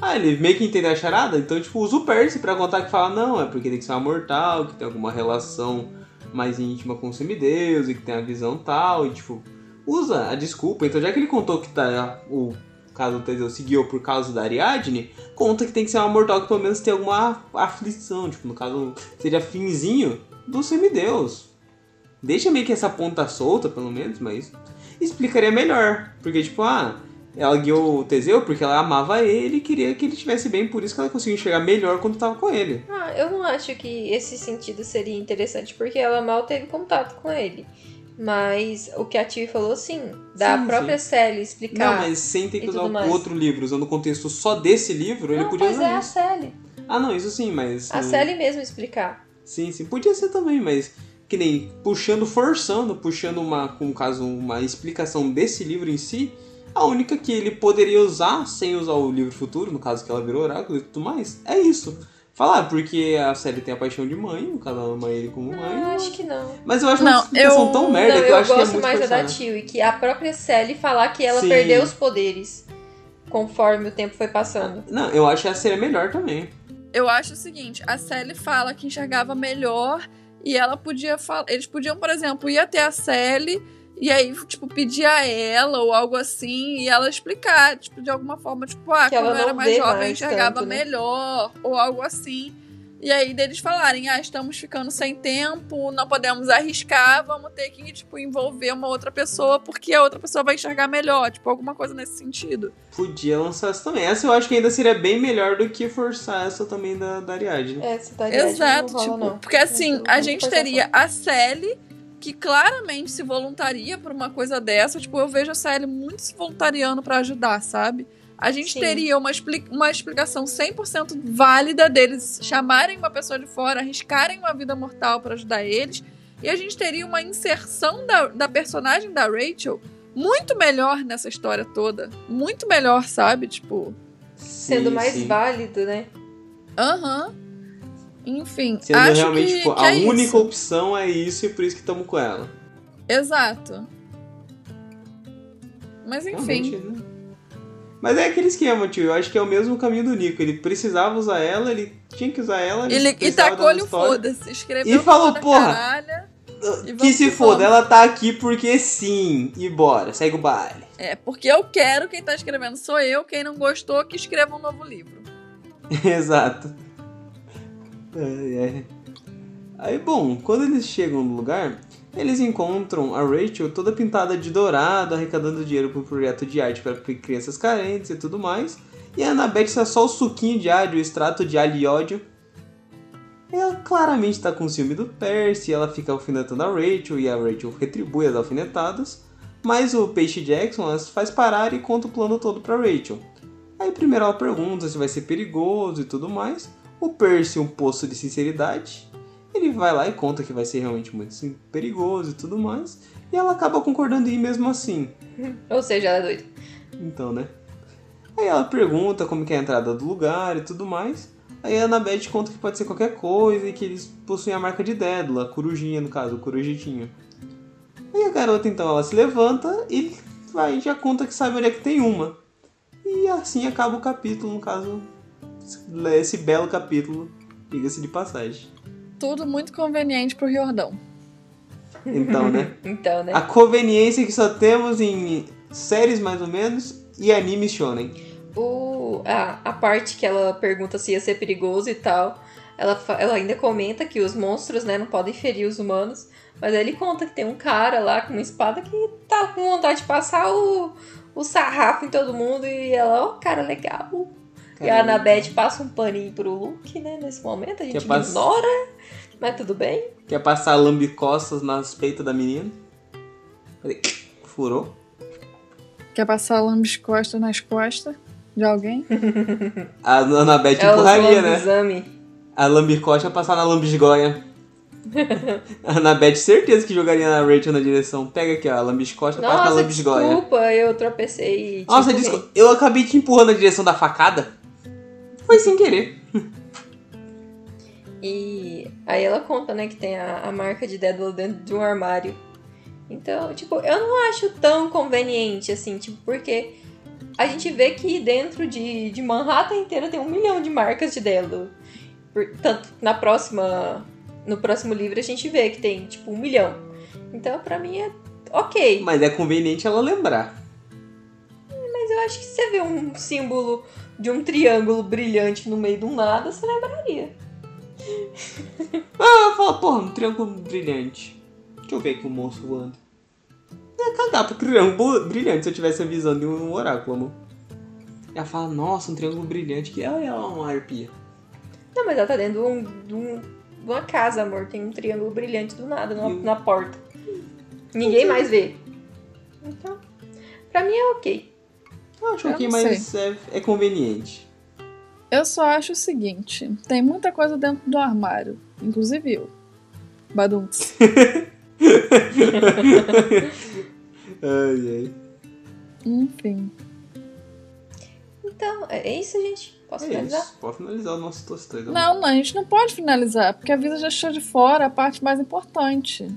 Ah, ele meio que entendeu a charada, então, tipo, usa o Percy pra contar que fala, não, é porque tem que ser uma mortal, que tem alguma relação mais íntima com o semideus e que tem a visão tal, e tipo, usa a desculpa. Então, já que ele contou que tá, o caso do Teseu seguiu por causa da Ariadne, conta que tem que ser uma mortal que pelo menos tem alguma aflição, tipo, no caso, seja finzinho do semideus. Deixa meio que essa ponta solta, pelo menos, mas explicaria melhor. Porque, tipo, ah, ela guiou o Teseu porque ela amava ele e queria que ele estivesse bem, por isso que ela conseguiu enxergar melhor quando tava com ele. Ah, eu não acho que esse sentido seria interessante, porque ela mal teve contato com ele. Mas o que a Tia falou, sim, da Sim, própria Sally explicar. Não, mas sem ter que usar o outro livro, usando o contexto só desse livro, ele Não, podia pois usar é a isso. Sally. Ah, não, isso sim, mas. A não- Sally mesmo explicar. Sim, sim, podia ser também, mas que nem puxando, forçando, puxando uma, como caso, uma explicação desse livro em si, a única que ele poderia usar sem usar o livro futuro, no caso que ela virou oráculo e tudo mais, é isso. Falar, porque a série tem a paixão de mãe, no caso ela ama ele como mãe. Não, eu acho que não. Mas eu acho Não, uma explicação eu- tão merda não, que eu, eu acho que é gosto muito mais da da. Tio, e que a própria Sally falar que ela Sim. perdeu os poderes conforme o tempo foi passando. Não, eu acho que a série é melhor também. Eu acho o seguinte, a Sally fala que enxergava melhor e ela podia falar. Eles podiam, por exemplo, ir até a Sally e aí, tipo, pedir a ela ou algo assim e ela explicar, tipo, de alguma forma, tipo, ah, Que quando ela eu era mais jovem eu mais enxergava tanto, né? melhor ou algo assim. E aí deles falarem, ah, estamos ficando sem tempo, não podemos arriscar, vamos ter que, tipo, envolver uma outra pessoa porque a outra pessoa vai enxergar melhor, tipo, alguma coisa nesse sentido. Podia lançar essa também. Essa eu acho que ainda seria bem melhor do que forçar essa também da, da Ariadne. É, Essa da Exato, não rola, tipo, não. porque assim, a gente teria a Sally, que claramente se voluntaria por uma coisa dessa. Tipo, eu vejo a Sally muito se voluntariando pra ajudar, sabe? A gente Sim. teria uma, expli- uma explicação 100% válida deles chamarem uma pessoa de fora, arriscarem uma vida mortal pra ajudar eles. E a gente teria uma inserção da, da personagem da Rachel muito melhor nessa história toda. Muito melhor, sabe? Tipo, Sendo Sim, mais sim. válido, né? aham. Enfim, Sendo acho realmente, que, tipo, que a é única isso. opção é isso e por isso que estamos com ela. Exato. Mas enfim. Realmente, né? Mas é aquele esquema, tio. Eu acho que é o mesmo caminho do Nico. Ele precisava usar ela, ele tinha que usar ela. Ele, e precisava tacou-lhe o foda-se. Escreveu E falou, porra, caralho. E Que se foda, ela tá aqui porque sim. E bora, segue o baile. É, porque eu quero, quem tá escrevendo sou eu. Quem não gostou, que escreva um novo livro. Exato. Ai, ai. Aí, bom, quando eles chegam no lugar, eles encontram a Rachel toda pintada de dourado, arrecadando dinheiro para um projeto de arte para crianças carentes e tudo mais. E a Annabeth está só o suquinho de alho, o extrato de alho e ódio. Ela claramente está com ciúme do Percy, ela fica alfinetando a Rachel e a Rachel retribui as alfinetadas. Mas o Peixe Jackson as faz parar e conta o plano todo para Rachel. Aí primeiro ela pergunta se vai ser perigoso e tudo mais. O Percy, um poço de sinceridade, ele vai lá e conta que vai ser realmente muito sim, perigoso e tudo mais. E ela acaba concordando em ir mesmo assim. Ou seja, ela é doida. Então, né? Aí ela pergunta como que é a entrada do lugar e tudo mais. Aí a Annabeth conta que pode ser qualquer coisa e que eles possuem a marca de Dédala, a corujinha no caso, o corujitinho. Aí a garota então ela se levanta e vai já conta que sabe onde é que tem uma. E assim acaba o capítulo, no caso, esse belo capítulo, diga-se de passagem. Tudo muito conveniente pro Riordão. Então, né? Então, né? A conveniência que só temos em séries mais ou menos e animes shonen. o, a, a parte que ela pergunta se ia ser perigoso e tal, ela, ela ainda comenta que os monstros, né, não podem ferir os humanos. Mas aí ele conta que tem um cara lá com uma espada que tá com vontade de passar o, o sarrafo em todo mundo. E ela, ó, cara, legal. E a. Anabeth passa um paninho pro Luke, né, nesse momento. A gente pass- ignora, mas tudo bem. Quer passar lambicostas nas peitas da menina? Furou? Quer passar lambiscosta nas costas de alguém? A Anabeth É empurraria, né? exame. A lambicote ia passar na lambisgoia. a Anabeth, certeza que jogaria na Rachel na direção. Pega aqui, ó, a lambiscote passa na Nossa, lambisgoia. desculpa, eu tropecei. e Nossa, empurrei. desculpa, eu acabei te empurrando na direção da facada. Foi sem querer. E aí ela conta, né, que tem a, a marca de Dédalo dentro de um armário. Então, tipo, eu não acho tão conveniente, assim, tipo, porque a gente vê que dentro de, de Manhattan inteira tem um milhão de marcas de Dédalo. Por- Tanto na próxima. No próximo livro a gente vê que tem, tipo, um milhão. Então, pra mim é ok. Mas é conveniente ela lembrar. Mas eu acho que você vê um símbolo de um triângulo brilhante no meio do nada, você lembraria. Ah, fala, porra, um triângulo brilhante. Deixa eu ver aqui o monstro voando. É cagar pro triângulo brilhante se eu tivesse a visão de um oráculo, amor. Ela fala, nossa, um triângulo brilhante. Que é uma arpia. Não, mas ela tá dentro de, um, de, um- de uma casa, amor. Tem um triângulo brilhante do nada na, na porta. Ninguém mais vê. Então, pra mim é ok. Eu acho Eu não mas é, é conveniente. Eu só acho o seguinte: tem muita coisa dentro do armário, inclusive eu. Badunts. Ai, ai. Enfim. Então, é isso, gente. Posso É finalizar? isso. Pode finalizar o nosso tostão. Não, não, a gente não pode finalizar, porque a vida já deixou de fora a parte mais importante.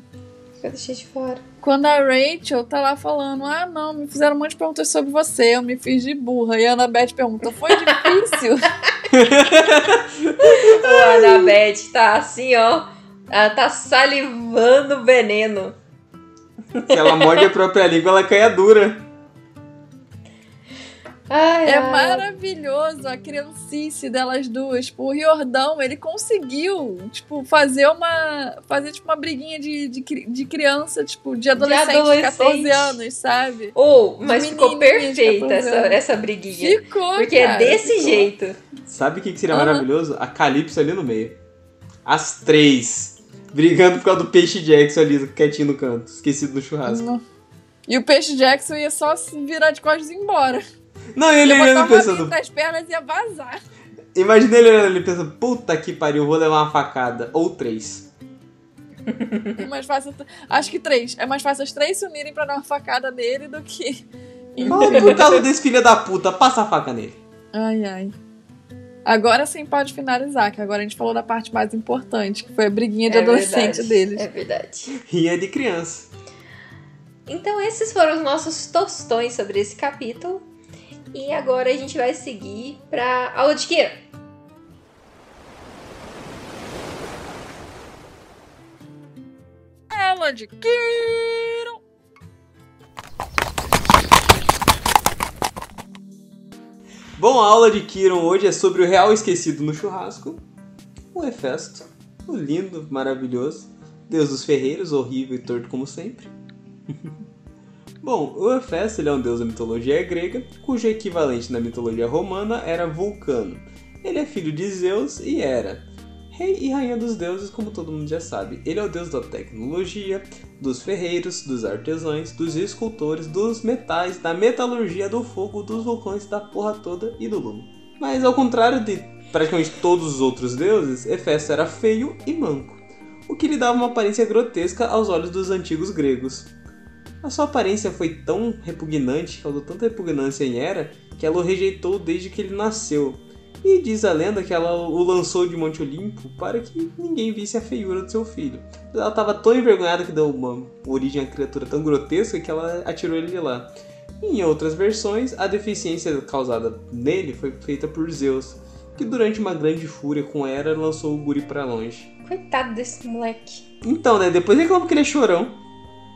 Eu deixei de fora. Quando a Rachel tá lá falando, ah, não, me fizeram um monte de perguntas sobre você, eu me fiz de burra. E a Annabeth pergunta, foi difícil? O Anabeth tá assim, ó. Ela tá salivando veneno. Se ela morde a própria língua, ela caia dura. Ai, É ai. maravilhoso a criancice delas duas. Tipo, o Riordão, ele conseguiu, tipo, fazer uma. Fazer, tipo, uma briguinha de, de, de criança, tipo, de adolescente, de adolescente. 14 anos, sabe? Ou, mas ficou menininha de perfeita 14 essa, essa briguinha. Ficou, Porque é cara, desse ficou. jeito. Sabe o que, que seria Aham. maravilhoso? A Calypso ali no meio. As três. Brigando por causa do peixe Jackson ali, quietinho no canto. Esquecido no churrasco. Não. E o Peixe Jackson ia só se virar de costas e ir embora. Não, ele Ia olhando e pensando. pernas e ia vazar. Imagina ele olhando ali e pensando, puta que pariu, vou levar uma facada. Ou três. É mais fácil. Acho que três. É mais fácil as três se unirem pra dar uma facada nele do que. Ah, por causa desse filho da puta, passa a faca nele. Ai, ai. Agora sim pode finalizar, que agora a gente falou da parte mais importante, que foi a briguinha de É adolescente verdade, deles. É verdade. Rinha de criança. Então, esses foram os nossos tostões sobre esse capítulo. E agora a gente vai seguir pra aula de Kira. Aula de Kiro! Bom, a aula de Kiron hoje é sobre o real esquecido no churrasco. O Hefesto. O lindo, maravilhoso. Deus dos ferreiros, horrível e torto como sempre. Bom, o Hefesto é um deus da mitologia grega, cujo equivalente na mitologia romana era Vulcano. Ele é filho de Zeus e Hera, rei e rainha dos deuses, como todo mundo já sabe. Ele é o deus da tecnologia, dos ferreiros, dos artesãos, dos escultores, dos metais, da metalurgia, do fogo, dos vulcões, da porra toda e do lume. Mas ao contrário de praticamente todos os outros deuses, Hefesto era feio e manco, o que lhe dava uma aparência grotesca aos olhos dos antigos gregos. A sua aparência foi tão repugnante, causou tanta repugnância em Hera, que ela o rejeitou desde que ele nasceu. E diz a lenda que ela o lançou de Monte Olimpo para que ninguém visse a feiura do seu filho. Ela estava tão envergonhada que deu uma origem à criatura tão grotesca que ela atirou ele de lá. Em outras versões, a deficiência causada nele foi feita por Zeus, que durante uma grande fúria com Hera lançou o guri para longe. Coitado desse moleque. Então, né, depois reclama que ele é chorão.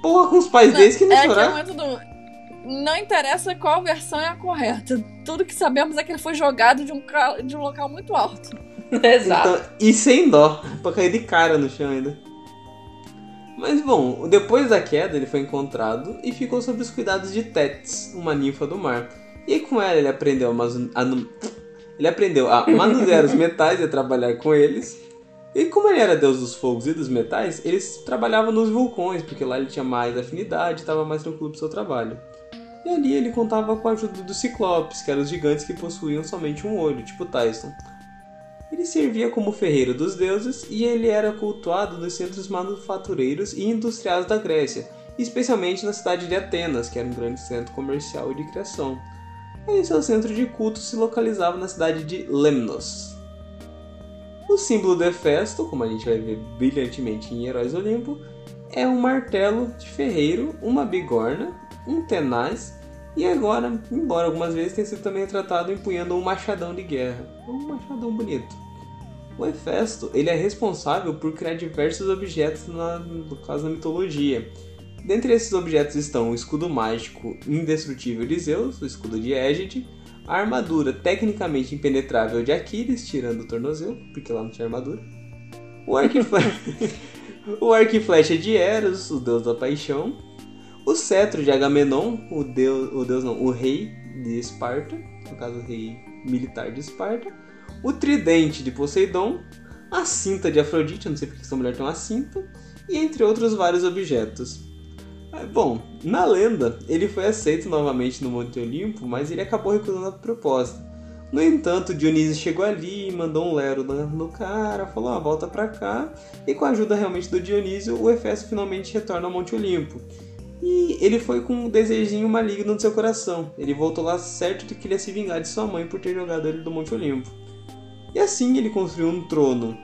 Porra, com os pais deles que não é aquele chorar. momento do. não interessa qual versão é a correta. Tudo que sabemos é que ele foi jogado de um, ca- de um local muito alto. Exato. Então, e sem dó, pra cair de cara no chão ainda. Mas bom, depois da queda ele foi encontrado e ficou sob os cuidados de Tétis, uma ninfa do mar. E com ela ele aprendeu a, a ele aprendeu a manusear os metais e a trabalhar com eles. E como ele era deus dos fogos e dos metais, ele trabalhava nos vulcões, porque lá ele tinha mais afinidade estava mais tranquilo pro seu trabalho. E ali ele contava com a ajuda dos ciclopes, que eram os gigantes que possuíam somente um olho, tipo Tyson. Ele servia como ferreiro dos deuses e ele era cultuado nos centros manufatureiros e industriais da Grécia, especialmente na cidade de Atenas, que era um grande centro comercial e de criação. E seu centro de culto se localizava na cidade de Lemnos. O símbolo do Hefesto, como a gente vai ver brilhantemente em Heróis Olimpo, é um martelo de ferreiro, uma bigorna, um tenaz e agora, embora algumas vezes tenha sido também retratado empunhando um machadão de guerra. Um machadão bonito. O Hefesto ele é responsável por criar diversos objetos na, no caso da mitologia. Dentre esses objetos estão o escudo mágico indestrutível de Zeus, o escudo de Égide, a armadura tecnicamente impenetrável de Aquiles, tirando o tornozelo, porque lá não tinha armadura, o arco o e flecha de Eros, o deus da paixão, o cetro de Agamenon, o deus, o deus não, o rei de Esparta, no caso o rei militar de Esparta, o tridente de Poseidon, a cinta de Afrodite, eu não sei porque essa mulher tem uma cinta, e entre outros vários objetos. Bom, na lenda, ele foi aceito novamente no Monte Olimpo, mas ele acabou recusando a proposta. No entanto, Dionísio chegou ali, mandou um lero no, cara, falou: ah, volta pra cá, e com a ajuda realmente do Dionísio, o Hefesto finalmente retorna ao Monte Olimpo. E ele foi com um desejinho maligno no seu coração. Ele voltou lá certo de que ele ia se vingar de sua mãe por ter jogado ele do Monte Olimpo. E assim ele construiu um trono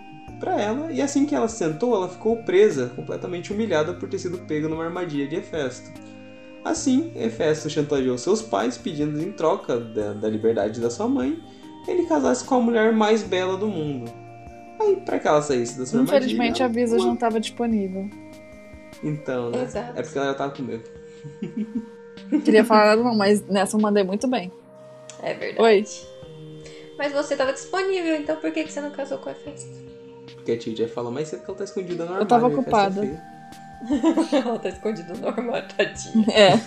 para ela, e assim que ela se sentou, ela ficou presa, completamente humilhada por ter sido pega numa armadilha de Hefesto. Assim, Hefesto chantageou seus pais, pedindo em troca da, da liberdade da sua mãe, ele casasse com a mulher mais bela do mundo. Aí, para que ela saísse da sua Infelizmente a armadilha, Visa uma- não estava disponível. Então, né? Exato. É porque ela já tava com medo. Não queria falar nada não, mas nessa eu mandei muito bem. É verdade. Oi. Mas você tava disponível, então por que, que você não casou com a festa? Porque a tia já falou mais cedo que ela tá escondida no armário. Eu tava festa ocupada. é. Ela tá escondida no armário, tadinha. É.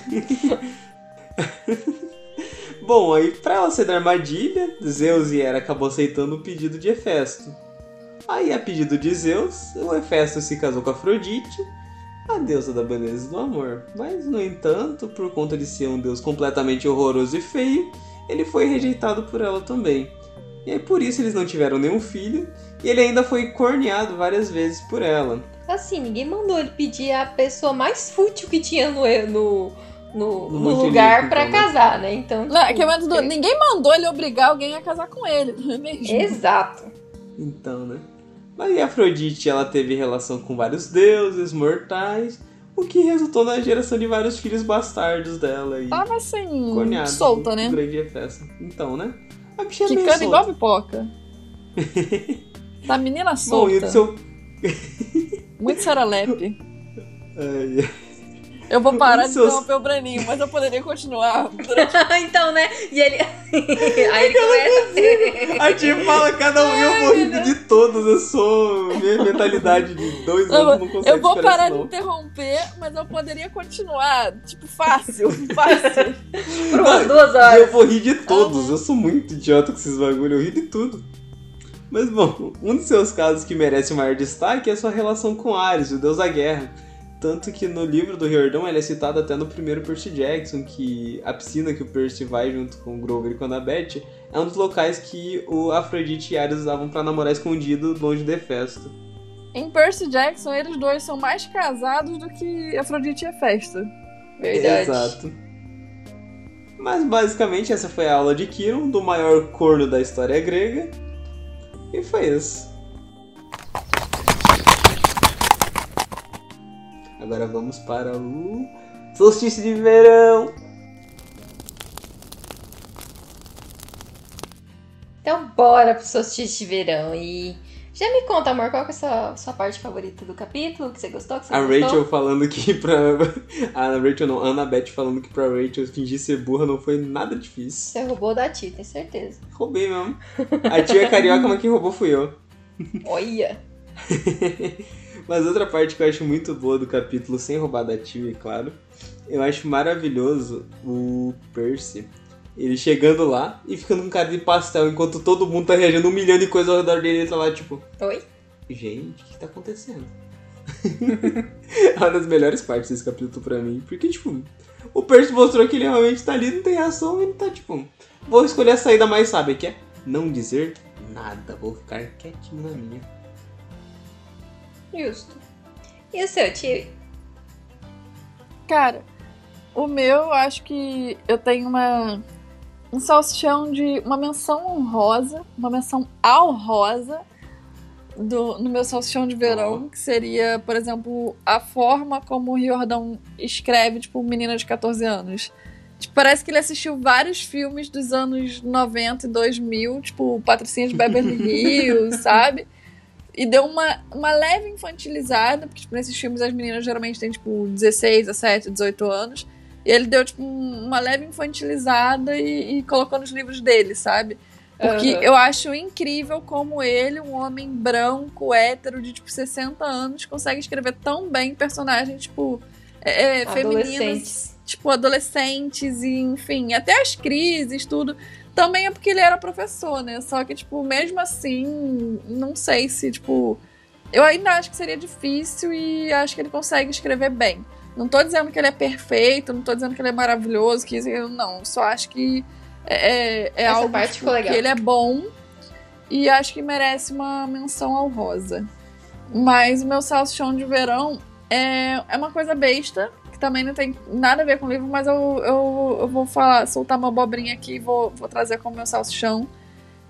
Bom, aí pra ela sair da armadilha, Zeus e Hera acabou aceitando o pedido de Hefesto. Aí, a pedido de Zeus, o Hefesto se casou com Afrodite, a deusa da beleza e do amor. Mas, no entanto, por conta de ser um deus completamente horroroso e feio, ele foi rejeitado por ela também. E aí, por isso, eles não tiveram nenhum filho, e ele ainda foi corneado várias vezes por ela. Assim, ninguém mandou ele pedir a pessoa mais fútil que tinha no, no, no, No no lugar pra então, né? casar, né? Então. Não, é que tipo, é tudo- ninguém mandou ele obrigar alguém a casar com ele, não é mesmo? Exato. Então, né? Mas e Afrodite, ela teve relação com vários deuses mortais, o que resultou na geração de vários filhos bastardos dela e Tava assim, solta, né? grande Hefesto. Então, né? A bicha é Quicando igual pipoca. Da menina Bom, solta. o seu... Muito serelepe. Ai, Eu vou parar Os de seus- interromper o Breninho, mas eu poderia continuar. durante- então, né? E ele. Aí ele começa. a tia fala cada um e eu vou rindo de todos. Eu sou... Minha mentalidade de dois Eu, anos não consegue eu vou parar de interromper, mas eu poderia continuar. Tipo, fácil, fácil. Por umas duas E horas. eu vou rir de todos, eu sou muito idiota com esses bagulho, eu rio de tudo. Mas bom, um dos seus casos que merece maior destaque é a sua relação com Ares, o deus da guerra. Tanto que no livro do Riordão ele é citado até no primeiro Percy Jackson, que a piscina que o Percy vai junto com o Grover e com a Annabeth é um dos locais que o Afrodite e Ares usavam pra namorar escondido longe de Hefesto. Em Percy Jackson, eles dois são mais casados do que Afrodite e Festa. Verdade. Exato. Mas basicamente essa foi a aula de Kiron, do maior corno da história grega. E foi isso. Agora vamos para o solstício de verão. Então, bora pro solstício de verão. E Já me conta, amor, qual que é a sua, sua parte favorita do capítulo? Que você gostou? Que você A gostou? Rachel falando que pra. A Rachel não, a Annabeth falando que pra Rachel fingir ser burra não foi nada difícil. Você roubou da tia, tenho certeza. Roubei mesmo. A tia é carioca, mas quem roubou fui eu. Olha! Mas outra parte que eu acho muito boa do capítulo, sem roubar da tia, é claro, eu acho maravilhoso o Percy. Ele chegando lá e ficando um cara de pastel, enquanto todo mundo tá reagindo um milhão de coisas ao redor dele, ele tá lá tipo, Oi? gente, o que tá acontecendo? é uma das melhores partes desse capítulo pra mim, porque tipo, o Percy mostrou que ele realmente tá ali, não tem reação, ele tá tipo, vou escolher a saída mais sábia, que é não dizer nada, vou ficar quietinho na minha. Justo. E o seu, tio? Cara, o meu, eu acho que eu tenho uma um salsichão de uma menção honrosa, uma menção ao rosa do, no meu salsichão de verão, que seria, por exemplo, a forma como o Riordão escreve, tipo, menina de 14 anos. Tipo, parece que ele assistiu vários filmes dos anos 90 e 2000, tipo, Patricinha de Beverly Hills, sabe? E deu uma, uma leve infantilizada, porque tipo, nesses filmes as meninas geralmente têm, tipo, 16, 17, 18 anos. E ele deu, tipo, um- uma leve infantilizada e, e colocou nos livros dele, sabe? Porque Aham. eu acho incrível como ele, um homem branco, hétero, de, tipo, 60 anos, consegue escrever tão bem personagens, tipo, é, é, femininos tipo, adolescentes e, enfim, até as crises, tudo. Também é porque ele era professor, né? Só que, tipo, mesmo assim, não sei se, tipo. Eu ainda acho que seria difícil e acho que ele consegue escrever bem. Não tô dizendo que ele é perfeito, não tô dizendo que ele é maravilhoso, que isso, não. Só acho que é, é Essa algo parte tipo, que ele é bom e acho que merece uma menção honrosa. Mas o meu salsichão de verão é, é uma coisa besta, que também não tem nada a ver com o livro, mas eu, eu, eu vou falar, soltar uma abobrinha aqui e vou, vou trazer como meu salsichão.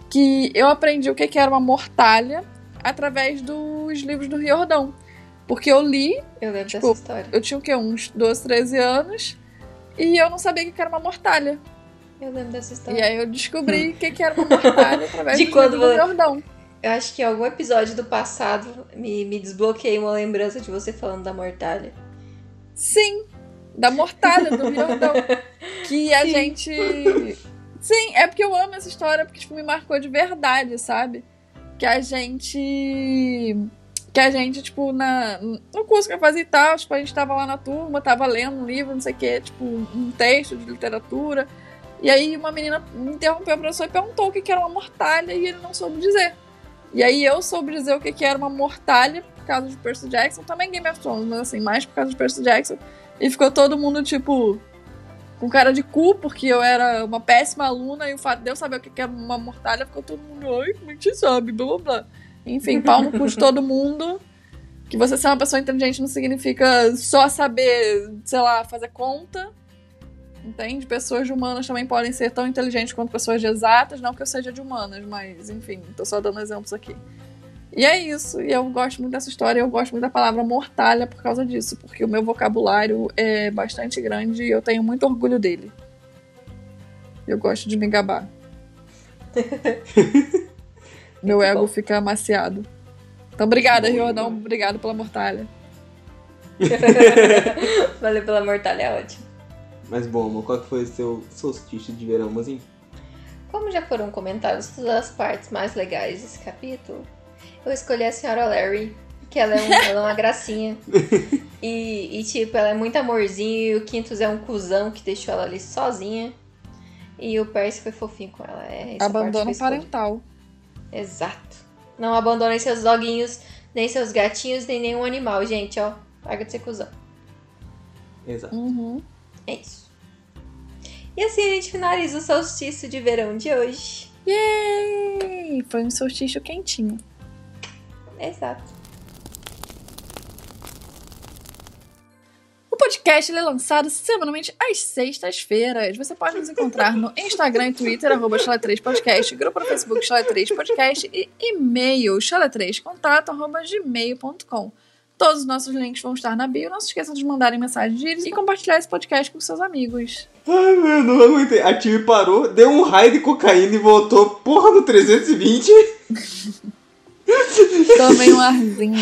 Que eu aprendi o que, que era uma mortalha através dos livros do Riordão. Porque eu li, Eu lembro Tipo, dessa história. eu tinha o quê? Uns 12, 13 anos, e eu não sabia o que era uma mortalha. Eu lembro dessa E história. aí eu descobri o que, que era uma mortalha através De dos quando livros do você- Riordão. Eu acho que em algum episódio do passado me, me desbloqueei uma lembrança de você falando da mortalha. Sim, da mortalha do Riordão. que a Sim. gente. Sim, é porque eu amo essa história, porque tipo, me marcou de verdade, sabe? Que a gente. Que a gente, tipo, na, no curso que eu fazia e tal, tipo, a gente tava lá na turma, tava lendo um livro, não sei o quê, tipo, um texto de literatura. E aí uma menina me interrompeu o professor e perguntou o que que era uma mortalha e ele não soube dizer. E aí eu soube dizer o que que era uma mortalha causa de Percy Jackson, também Game of Thrones, mas assim, mais por causa de Percy Jackson. E ficou todo mundo, tipo, com cara de cu, porque eu era uma péssima aluna e o fato de eu saber o que era uma mortalha, ficou todo mundo, ai, como é que sabe, blá blá blá. Enfim, pau no todo mundo. Que você ser uma pessoa inteligente não significa só saber, sei lá, fazer conta. Entende? Pessoas de humanas também podem ser tão inteligentes quanto pessoas de exatas, não que eu seja de humanas, mas enfim, tô só dando exemplos aqui. E é isso, e eu gosto muito dessa história, eu gosto muito da palavra mortalha por causa disso, porque o meu vocabulário é bastante grande e eu tenho muito orgulho dele. Eu gosto de me gabar. meu ego bom. fica amaciado. Então, obrigada, Riordão. Obrigado pela mortalha. Valeu pela mortalha, é ótimo. Mas bom, amor, qual que foi o seu solstício de verão, mozinho? Como já foram comentadas todas as partes mais legais desse capítulo, eu escolhi a senhora Larry, que ela é, um- ela é uma gracinha. E, e, tipo, ela é muito amorzinho, e o Quintus é um cuzão que deixou ela ali sozinha. E o Percy foi fofinho com ela. É Abandono parental. Exato. Não abandonem seus doguinhos, nem seus gatinhos, nem nenhum animal, gente, ó. Larga de ser cuzão. Exato. Uhum. É isso. E assim a gente finaliza o solstício de verão de hoje. Yay! Foi um solstício quentinho. Exato. O podcast ele é lançado semanalmente às sextas-feiras. Você pode nos encontrar no Instagram e Twitter, arroba Chalé3podcast, grupo no Facebook Chalé3podcast e e-mail chalé3contato, arroba gmail.com. Todos os nossos links vão estar na bio. Não se esqueçam de mandarem mensagem de íris e compartilhar esse podcast com seus amigos. Ai, meu, não aguentei. A time parou, deu um raio de cocaína e voltou, porra, no 320. Tomei um arzinho.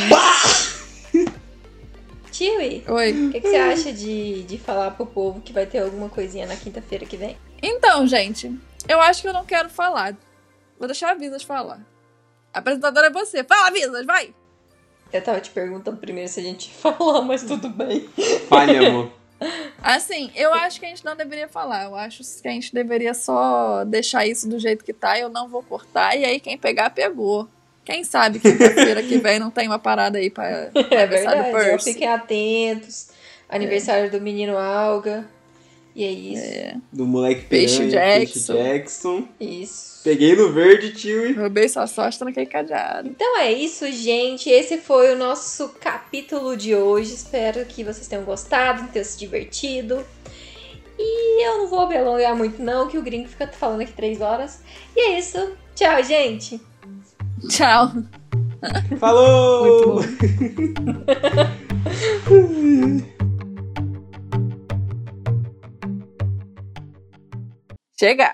Tiwi, Oi. o que, que você acha de, de falar pro povo que vai ter alguma coisinha na quinta-feira que vem? Então, gente, eu acho que eu não quero falar. Vou deixar a Visas falar. A apresentadora é você. Fala, Visas, vai! Eu tava te perguntando primeiro se a gente ia falar, mas tudo bem. Fale, amor. Assim, eu acho que a gente não deveria falar. Eu acho que a gente deveria só deixar isso do jeito que tá. Eu não vou cortar. E aí, quem pegar, pegou. Quem sabe quinta-feira que vem não tem uma parada aí pra É aniversário verdade. Percy. Fiquem atentos. Aniversário do menino Alga. E é isso. Do moleque Peixe piranha, Jackson. Peixe Jackson. Isso. Peguei no verde, tio. Roubei sua sorte, tranquei cadeado. Então é isso, gente. Esse foi o nosso capítulo de hoje. Espero que vocês tenham gostado, tenham se divertido. E eu não vou me alongar muito, não, que o gringo fica falando aqui três horas. E é isso. Tchau, gente. Tchau. Falou! Chega!